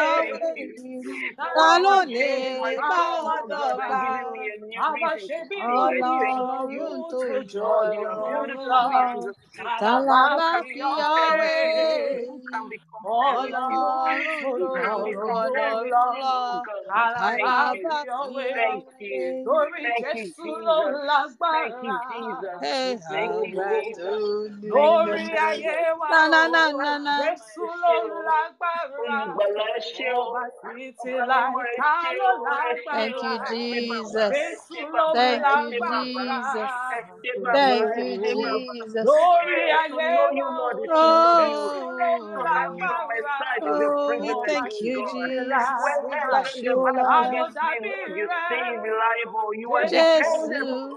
Thank you, lè. Thank you, Jesus. Thank you, Jesus. Thank you, Jesus. Glory, oh. I am. Oh. Thank you, Jesus. We bless you, You seem reliable. You are dependable.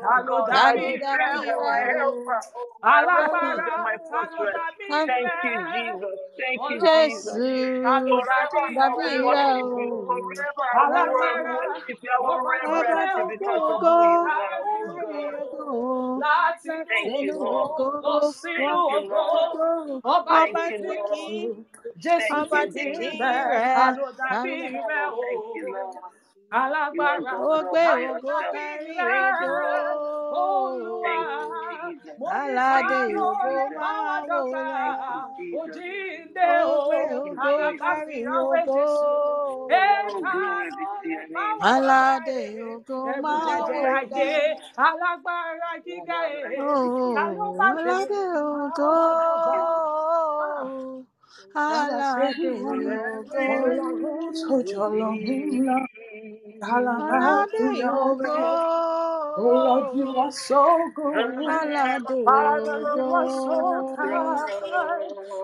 Thank you, Jesus. Thank you, Jesus. Thank you, Lord. You, Thank you, alódàbíbẹ̀ o. alágbára ó aládé ògo máa ó. Hala Oh Lord, you are so good. Father, you so kind.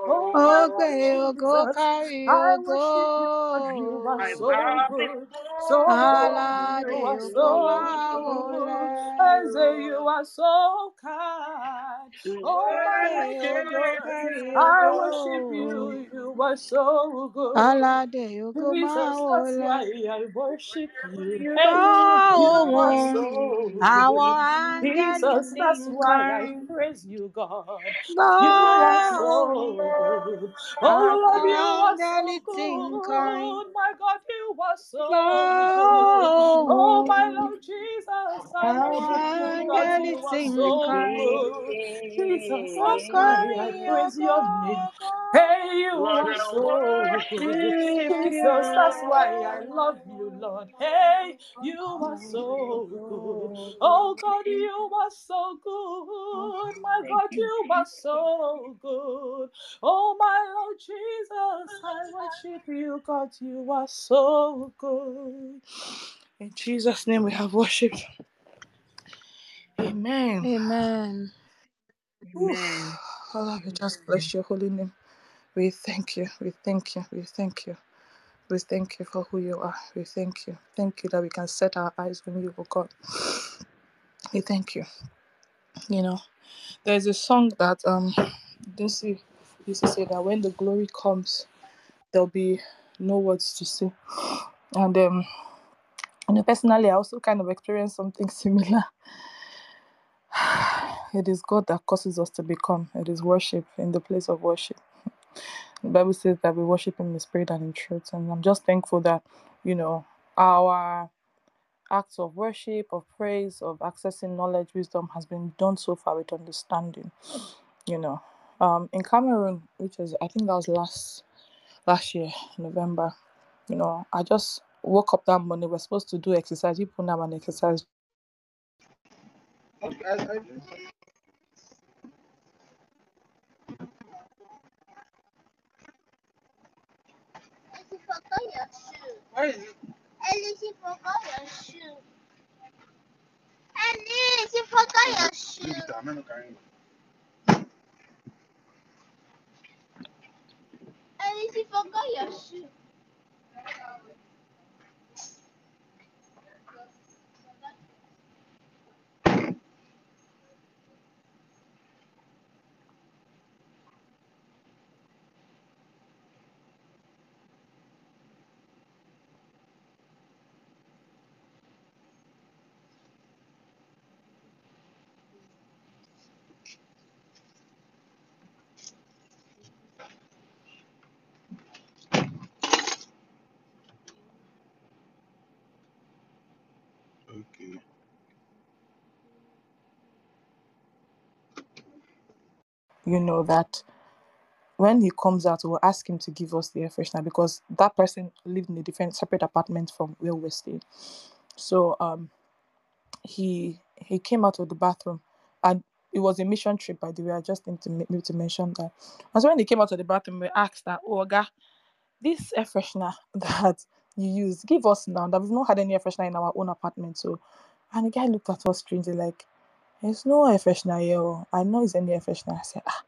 Oh, Okay, oh, go Jesus, carry, I worship you, You go. are so good. So good. You are so good. I say you so kind. Oh. I worship you. You are so good. Alade, oh, go I worship you. Hey, you are so I want Jesus, that's why I praise you, God. Lord, you are so good. Oh, Lord, you are so good. My God, you are so good. Oh, my Lord Jesus, I want anything. God. You are so good. Jesus, that's why I praise your name. Hey, you are so good. Jesus, that's why I love you, Lord. Hey, you are so good. Oh God, you are so good. Oh, my God, you are so good. Oh my Lord Jesus, I worship you, God. You are so good. In Jesus' name we have worshiped. Amen. Amen. Amen. Father, we just bless your holy name. We thank you. We thank you. We thank you. We thank you for who you are. We thank you. Thank you that we can set our eyes on you, oh God. We thank you. You know, there's a song that um Lucy used to say that when the glory comes, there'll be no words to say. And um you know, personally I also kind of experienced something similar. It is God that causes us to become. It is worship in the place of worship. Bible says that we worship in the spirit and in truth. And I'm just thankful that, you know, our acts of worship, of praise, of accessing knowledge, wisdom has been done so far with understanding. You know, um, in Cameroon, which is I think that was last last year, November. You know, I just woke up that morning. We're supposed to do exercise. You put now an exercise. Okay, I, I do. Alice forgot your shoe. Where is it? Alice, you forgot your shoe. Alice, you forgot your Leave shoe. it. I'm not carrying it. Alice, you forgot your shoe. You know that when he comes out, we'll ask him to give us the air freshener because that person lived in a different separate apartment from where we're staying. So um he he came out of the bathroom and it was a mission trip by the way. I just need to maybe to mention that. And so when he came out of the bathroom, we asked that, oh Oga, this air freshener that you use, give us now that we've not had any air freshener in our own apartment. So and the guy looked at us strangely like, There's no air freshener here. I know it's any air freshener. I said, ah.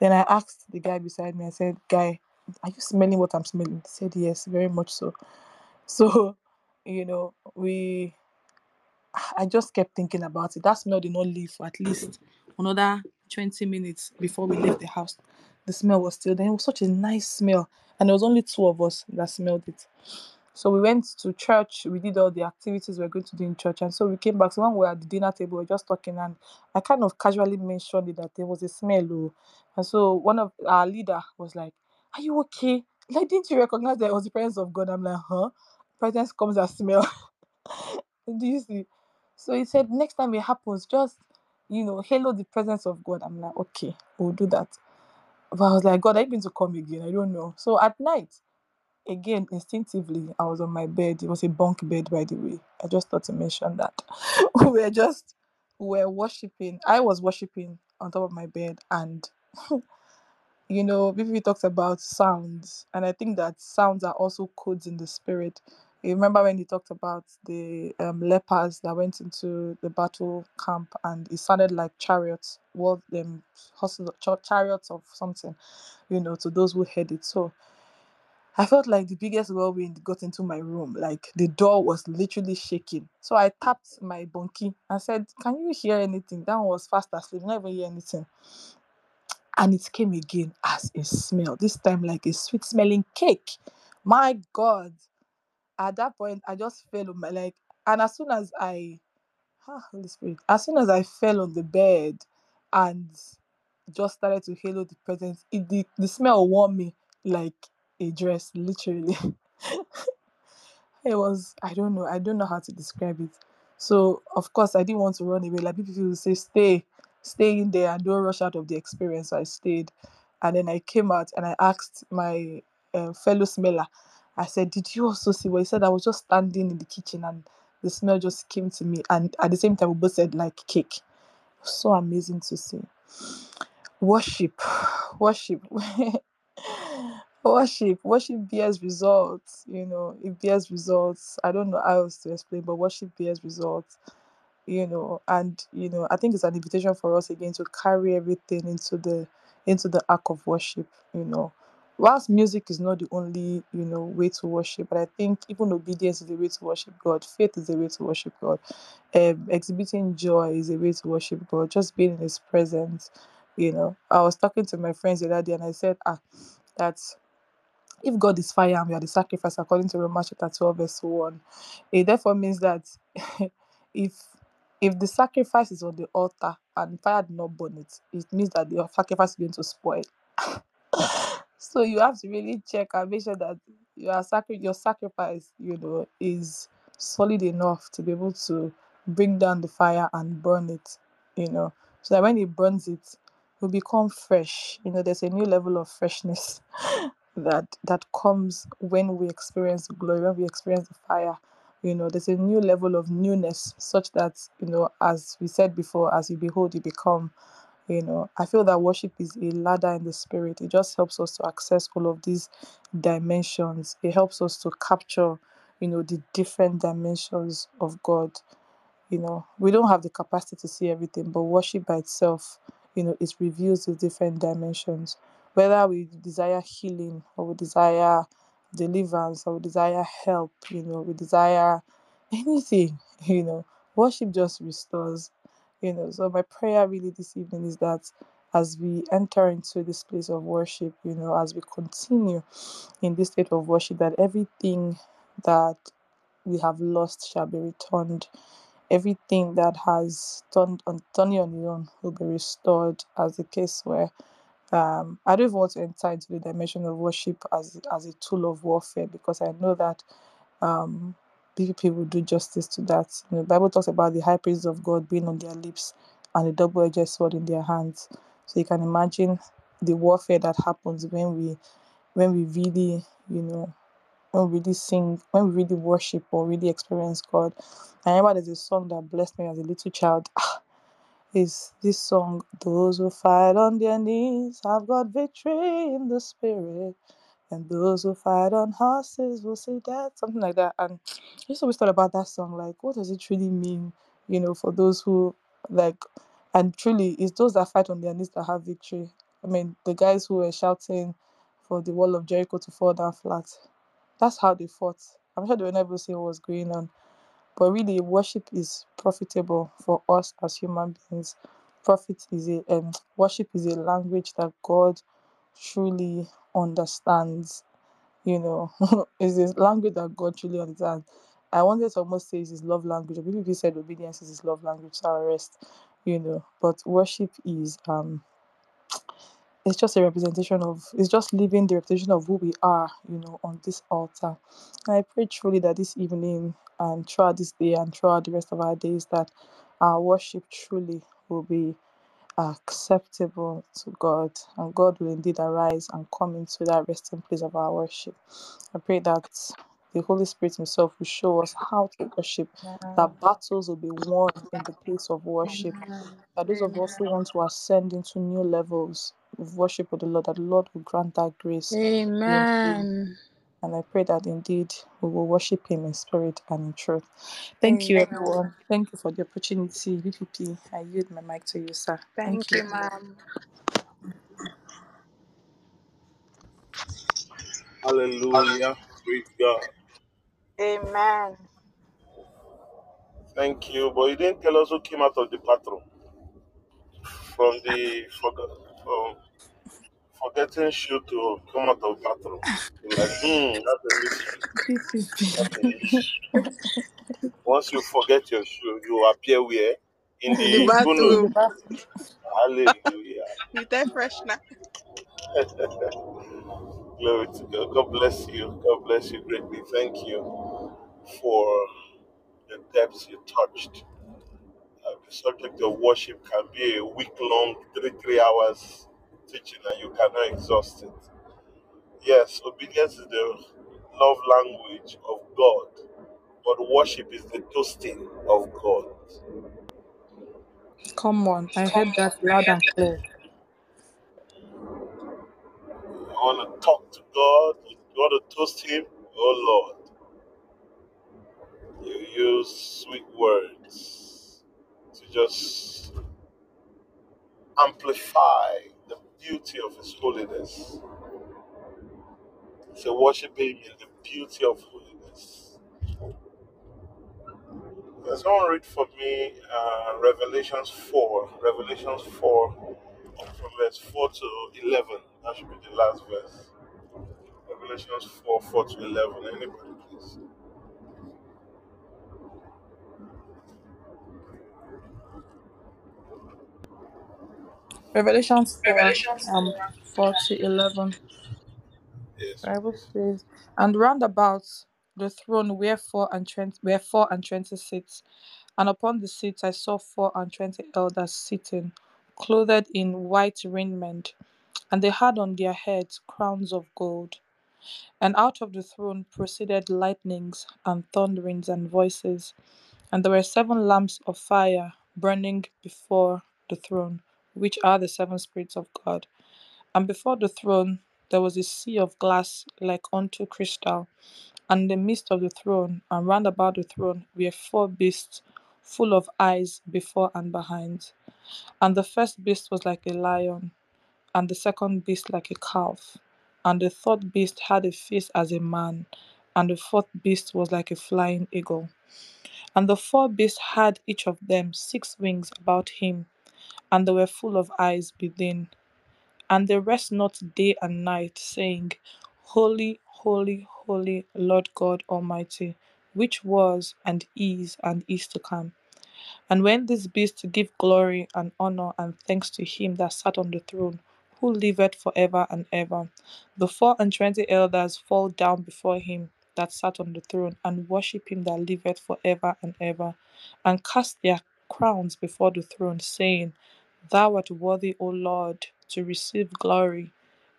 Then I asked the guy beside me, I said, Guy, are you smelling what I'm smelling? He said, Yes, very much so. So, you know, we I just kept thinking about it. That smell did not leave for at least another 20 minutes before we left the house. The smell was still there. It was such a nice smell. And there was only two of us that smelled it. So we went to church. We did all the activities we were going to do in church. And so we came back. So when we were at the dinner table, we were just talking. And I kind of casually mentioned it that there was a smell. Oh. And so one of our leader was like, Are you okay? Like, didn't you recognize that it was the presence of God? I'm like, Huh? Presence comes as smell. Do you see? So he said, next time it happens, just you know, hello the presence of God. I'm like, okay, we'll do that. But I was like, God, you going to come again? I don't know. So at night, again, instinctively, I was on my bed. It was a bunk bed, by the way. I just thought to mention that. we were just we were worshiping. I was worshiping on top of my bed and you know, BBB talks about sounds, and I think that sounds are also codes in the spirit. You remember when he talked about the um, lepers that went into the battle camp, and it sounded like chariots, well, them cha- chariots of something, you know, to those who heard it. So I felt like the biggest whirlwind got into my room, like the door was literally shaking. So I tapped my bunkie and said, "Can you hear anything?" That one was fast asleep, not even hear anything and it came again as a smell this time like a sweet smelling cake my god at that point i just fell on my leg and as soon as i ah, holy spirit as soon as i fell on the bed and just started to halo the presence it the, the smell warmed me like a dress literally. It was i don't know i don't know how to describe it. So of course i didn't want to run away. Like people will say stay stay in there and don't rush out of the experience. So i stayed. And then i came out and i asked my uh, fellow smeller. I said did you also see? What he said i was just standing in the kitchen and the smell just came to me. And at the same time we both said like cake. So amazing to see. Worship worship worship worship bears results you know it bears results. I don't know how else to explain but worship bears results you know and you know i think it's an invitation for us again to carry everything into the into the ark of worship you know. Whilst music is not the only you know way to worship but i think even obedience is a way to worship god faith is a way to worship god um, exhibiting joy is a way to worship god just being in his presence you know. I was talking to my friends the other day and i said ah that if god is fire and we are the sacrifice according to romans chapter 12 verse 1 it therefore means that if if the sacrifice is on the altar and fire did not burn it it means that the sacrifice is going to spoil so you have to really check and make sure that your sacri- your sacrifice, you know, is solid enough to be able to bring down the fire and burn it, you know, so that when it burns it, it will become fresh. You know, there's a new level of freshness that that comes when we experience glory, when we experience the fire. You know, there's a new level of newness, such that you know, as we said before, as you behold, you become you know. I feel that worship is a ladder in the spirit. It just helps us to access all of these dimensions. It helps us to capture you know the different dimensions of god. You know we don't have the capacity to see everything but worship by itself you know it reveals the different dimensions whether we desire healing or we desire deliverance or we desire help you know we desire anything you know worship just restores you know. So my prayer really this evening is that as we enter into this place of worship you know as we continue in this state of worship that everything that we have lost shall be returned. Everything that has turned on turning on its own will be restored as the case where um i don't even want to enter into the dimension of worship as as a tool of warfare because i know that um PvP will do justice to that. The Bible talks about the high praises of God being on their lips and a double-edged sword in their hands. So you can imagine the warfare that happens when we when we really, you know, when we really sing, when we really worship or really experience God. I remember there's a song that blessed me as a little child. Is this song, Those who fight on their knees have got victory in the spirit, and those who fight on horses will see death, something like that. And I just always thought about that song, like, what does it really mean, you know, for those who, like, and truly, it's those that fight on their knees that have victory. I mean, the guys who were shouting for the wall of Jericho to fall down flat, that's how they fought. I'm sure they were never seeing what was going on. But really, worship is profitable for us as human beings. Profit is a um, worship is a language that God truly understands. You know, is a language that God truly understands. I wanted to almost say it's his love language. Maybe said obedience is his love language, so rest. You know, but worship is um it's just a representation of it's just living the representation of who we are you know on this altar. And i pray truly that this evening and throughout this day and throughout the rest of our days that our worship truly will be acceptable to god and god will indeed arise and come into that resting place of our worship. I pray that the holy spirit himself will show us how to worship that battles will be won in the place of worship that those of us who want to ascend into new levels of worship with the Lord, that the Lord will grant that grace. Amen. And I pray that indeed we will worship Him in spirit and in truth. Thank you, everyone. Thank you for the opportunity. VPP, I yield my mic to you, sir. Thank Thank you. you, ma'am. Hallelujah. Praise God. Amen. Thank you. But you didn't tell us who came out of the bathroom from the forg- from forgetting shoe to come out of bathroom. You're like, hmm, that's a mystery. That's a VPP. mystery. Once you forget your shoe, you appear where? In In the the in guno. the bathroom. back. Hallelujah. With that freshener. Glory to God. God bless you. God bless you greatly. Thank you for the depths you touched. Uh, the subject of worship can be a week long, three, three hours teaching, and you cannot exhaust it. Yes, obedience is the love language of God, but worship is the toasting of God. Come on, I heard that loud and clear. You want to talk to God, you want to toast Him, oh Lord. You use sweet words to just amplify the beauty of His holiness So worship Him in the beauty of holiness. Can someone read for me uh, Revelations 4? Revelations 4, from verse 4 to 11. That should be the last verse. Revelations 4, 4 to 11. Anybody, please? Revelation 4, um, 4 to 11. Yes, Bible please. says, And round about the throne were four and twenty were four and twenty seats, and upon the seats I saw four and twenty elders sitting, clothed in white raiment, and they had on their heads crowns of gold. And out of the throne proceeded lightnings and thunderings and voices, and there were seven lamps of fire burning before the throne, which are the seven spirits of God. And before the throne there was a sea of glass like unto crystal, and in the midst of the throne and round about the throne were four beasts full of eyes before and behind. And the first beast was like a lion, and the second beast like a calf, and the third beast had a face as a man, and the fourth beast was like a flying eagle. And the four beasts had each of them six wings about him, and they were full of eyes within and they rest not day and night, saying, Holy, holy, holy, Lord God Almighty, which was and is and is to come. And when these beasts give glory and honor and thanks to him that sat on the throne, who liveth for ever and ever, the four and twenty elders fall down before him that sat on the throne, and worship him that liveth for ever and ever, and cast their crowns before the throne, saying, Thou art worthy, O Lord, to receive glory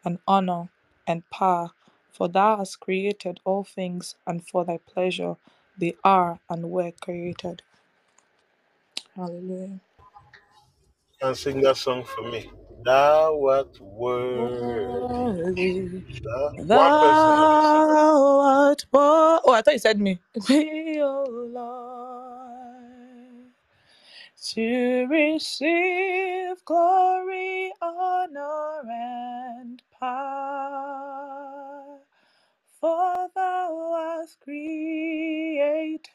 and honor and power, for thou hast created all things, and for thy pleasure they are and were created. Hallelujah. And sing that song for me. Thou art worthy. Worthy Thou- One person. thou art wo- Oh, I thought you said me. We, O Lord, to receive glory, honor, and power. For thou hast created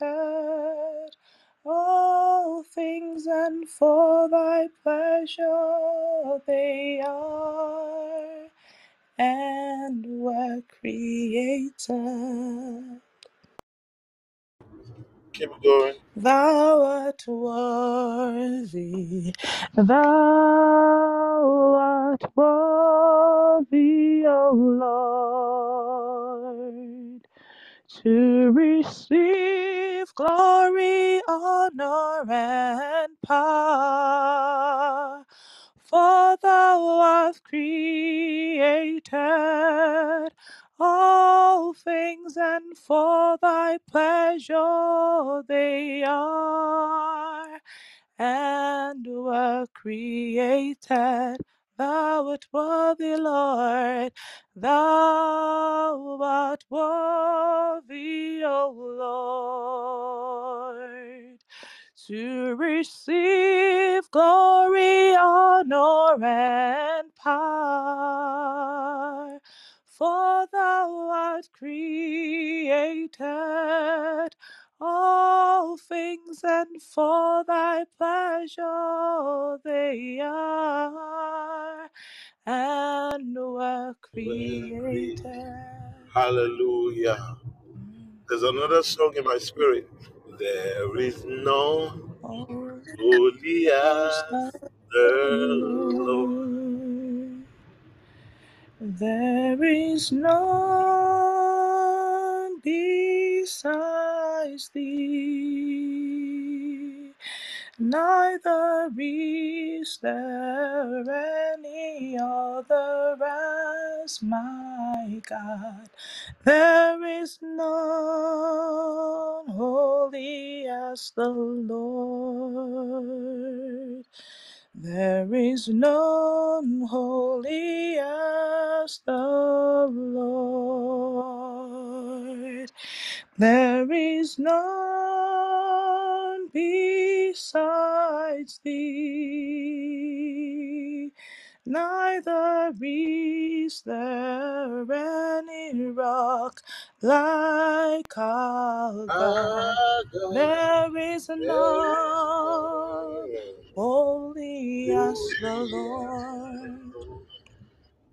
things, and for thy pleasure they are and were created. Keep going. Thou art worthy, thou art worthy, O Lord to receive glory, honor, and power. For thou hast created all things, and for thy pleasure they are and were created. Thou art worthy, Lord. Thou art worthy, O Lord, to receive glory, honor, and power. For thou art created all things, and for thy pleasure they are and were created. Hallelujah. There's another song in my spirit. There is no Holy as the Lord. There is none besides thee. Neither is there any other as my God. There is none holy as the Lord. There is none holy as the Lord. There is none besides thee. Neither is there any rock like our. There is none holy as the. Lord.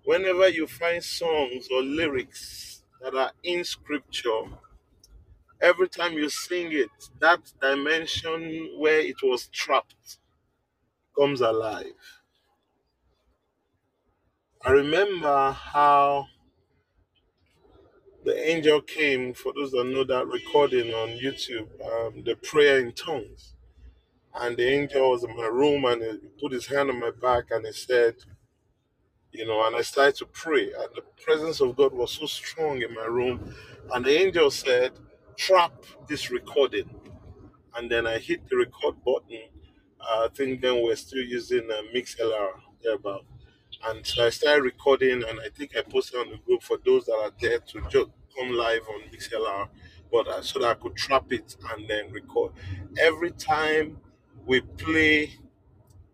Whenever you find songs or lyrics that are in scripture, every time you sing it, that dimension where it was trapped comes alive. I remember how the angel came, for those that know that recording on YouTube, um, the prayer in tongues. And the angel was in my room and he put his hand on my back and he said, you know, and I started to pray. And the presence of God was so strong in my room. And the angel said, trap this recording. And then I hit the record button. Uh, I think then we're still using uh, MixLR thereabout. And so I started recording, and I think I posted on the group for those that are there to just come live on MixLR, but uh, so that I could trap it and then record. Every time we play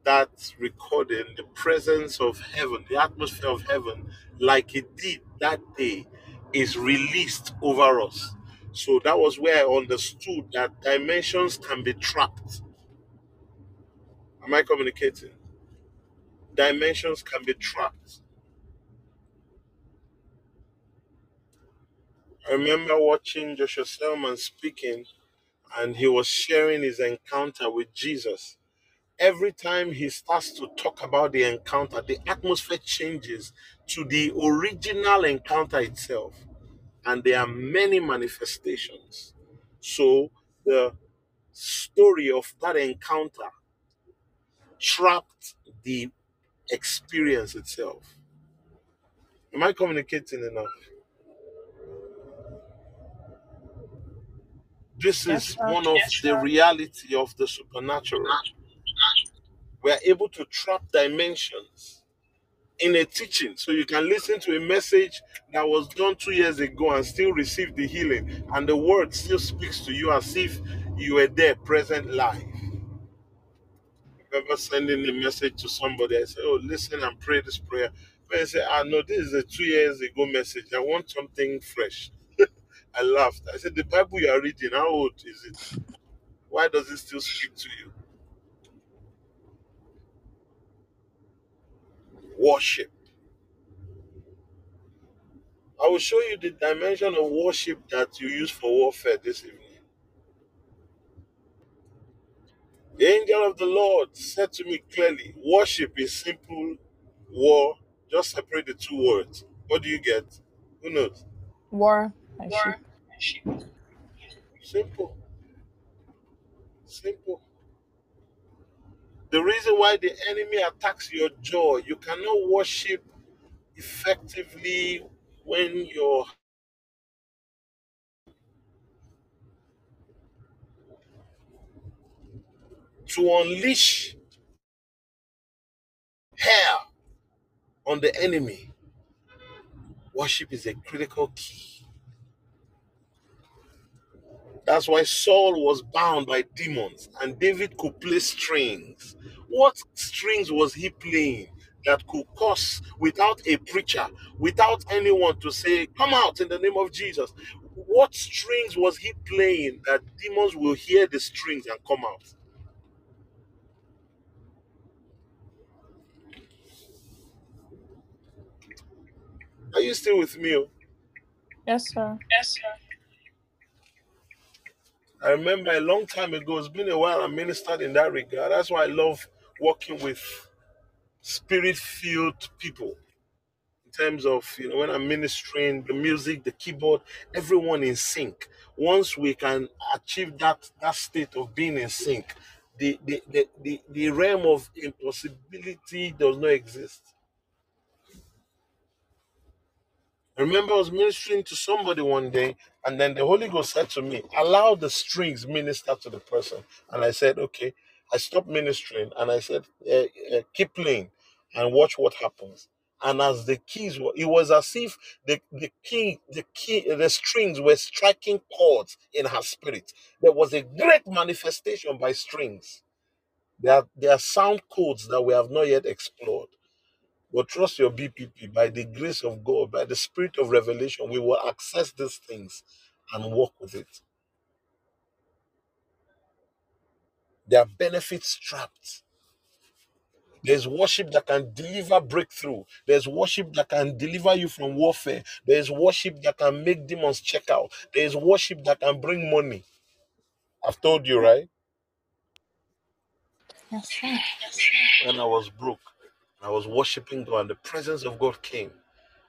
that recording, the presence of heaven, the atmosphere of heaven, like it did that day, is released over us. So that was where I understood that dimensions can be trapped. Am I communicating? Dimensions can be trapped. I remember watching Joshua Selman speaking, and he was sharing his encounter with Jesus. Every time he starts to talk about the encounter, the atmosphere changes to the original encounter itself. And there are many manifestations. So the story of that encounter trapped the experience itself. Am I communicating enough? This is one of the reality of the supernatural. We are able to trap dimensions in a teaching. So you can listen to a message that was done two years ago and still receive the healing, and the word still speaks to you as if you were there present live. remember sending a message to somebody. I said, Oh, listen and pray this prayer. When I said, Ah, no, this is a two years ago message. I want something fresh. I laughed. I said, The Bible you are reading, how old is it? Why does it still speak to you? Worship. I will show you the dimension of worship that you use for warfare this evening. The angel of the Lord said to me clearly, Worship is simple war. Just separate the two words. What do you get? Who knows? War and sheep. Simple. Simple. The reason why the enemy attacks your joy, you cannot worship effectively when you're to unleash hell on the enemy. Worship is a critical key. That's why Saul was bound by demons and David could play strings. What strings was he playing that could cause without a preacher, without anyone to say, Come out in the name of Jesus? What strings was he playing that demons will hear the strings and come out? Are you still with me? Yes, sir. Yes, sir. I remember a long time ago, it's been a while I ministered in that regard. That's why I love working with spirit filled people in terms of, you know, when I'm ministering, the music, the keyboard, everyone in sync. Once we can achieve that, that state of being in sync, the, the, the, the, the realm of impossibility does not exist. Remember I was ministering to somebody one day, and then the Holy Ghost said to me, Allow the strings minister to the person. And I said, Okay. I stopped ministering and I said, "Eh, eh, Keep playing and watch what happens. And as the keys were, it was as if the, the key, the key, the strings were striking chords in her spirit. There was a great manifestation by strings. There are, there are sound codes that we have not yet explored. But trust your BPP by the grace of God, by the spirit of revelation, we will access these things and walk with it. There are benefits trapped. There's worship that can deliver breakthrough. There's worship that can deliver you from warfare. There's worship that can make demons check out. There's worship that can bring money. I've told you, right? Yes, sir. When I was broke, I was worshiping God, and the presence of God came.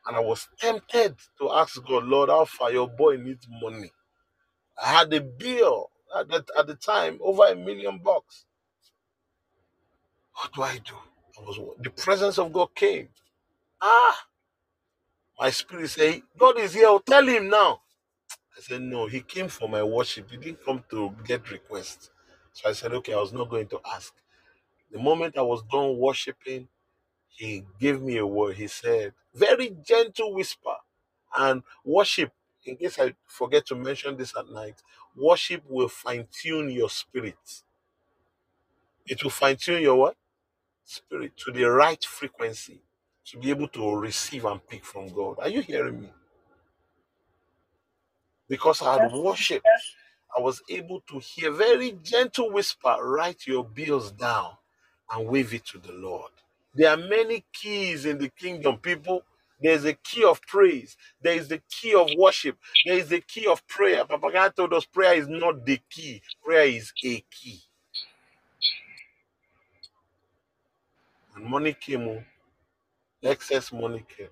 And I was tempted to ask God, Lord, how far your boy needs money? I had a bill at the, at the time over a million bucks. What do I do? I was the presence of God came. Ah, my spirit said, God is here. Tell him now. I said, No, he came for my worship. He didn't come to get requests. So I said, Okay, I was not going to ask. The moment I was done worshiping, he gave me a word. He said, Very gentle whisper. And worship, in case I forget to mention this at night, worship will fine tune your spirit. It will fine tune your what? Spirit to the right frequency to be able to receive and pick from God. Are you hearing me? Because I had worshiped, I was able to hear very gentle whisper, write your bills down and wave it to the Lord. There are many keys in the kingdom, people. There's a key of praise. There is the key of worship. There is the key of prayer. Papa God told us prayer is not the key. Prayer is a key. And money came, oh, excess money came.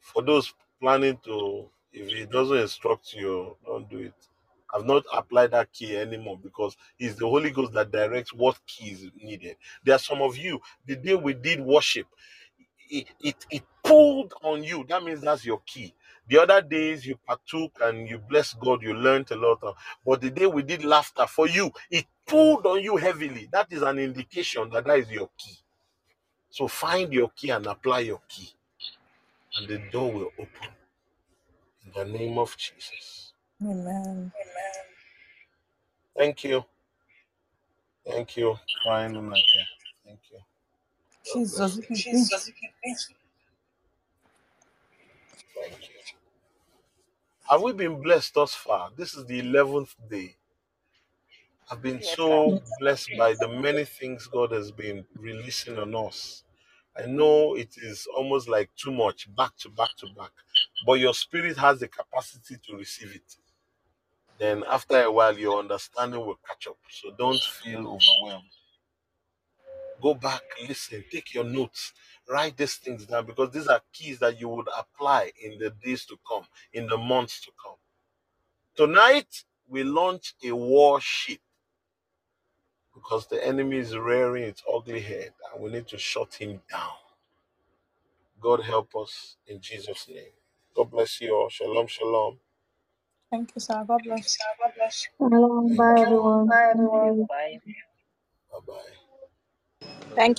For those planning to, if it doesn't instruct you, don't do it. I've not applied that key anymore because it's the Holy Ghost that directs what key is needed. There are some of you, the day we did worship, it, it, it pulled on you. That means that's your key. The other days you partook and you blessed God, you learned a lot. Of, but the day we did laughter for you, it pulled on you heavily. That is an indication that that is your key. So find your key and apply your key, and the door will open. In the name of Jesus. Amen. Amen. Thank you. Thank you. Crying on my care. Thank you. Jesus. Jesus. Thank you. Have we been blessed thus far? This is the 11th day. I've been so blessed by the many things God has been releasing on us. I know it is almost like too much, back to back to back, but your spirit has the capacity to receive it. Then, after a while, your understanding will catch up. So, don't feel overwhelmed. Go back, listen, take your notes, write these things down because these are keys that you would apply in the days to come, in the months to come. Tonight, we launch a warship because the enemy is rearing its ugly head and we need to shut him down. God help us in Jesus' name. God bless you all. Shalom, shalom. Thank you, sir. God bless. Shalom. Thank Bye, you. everyone. Thank you. Bye. Bye bye. Thank you.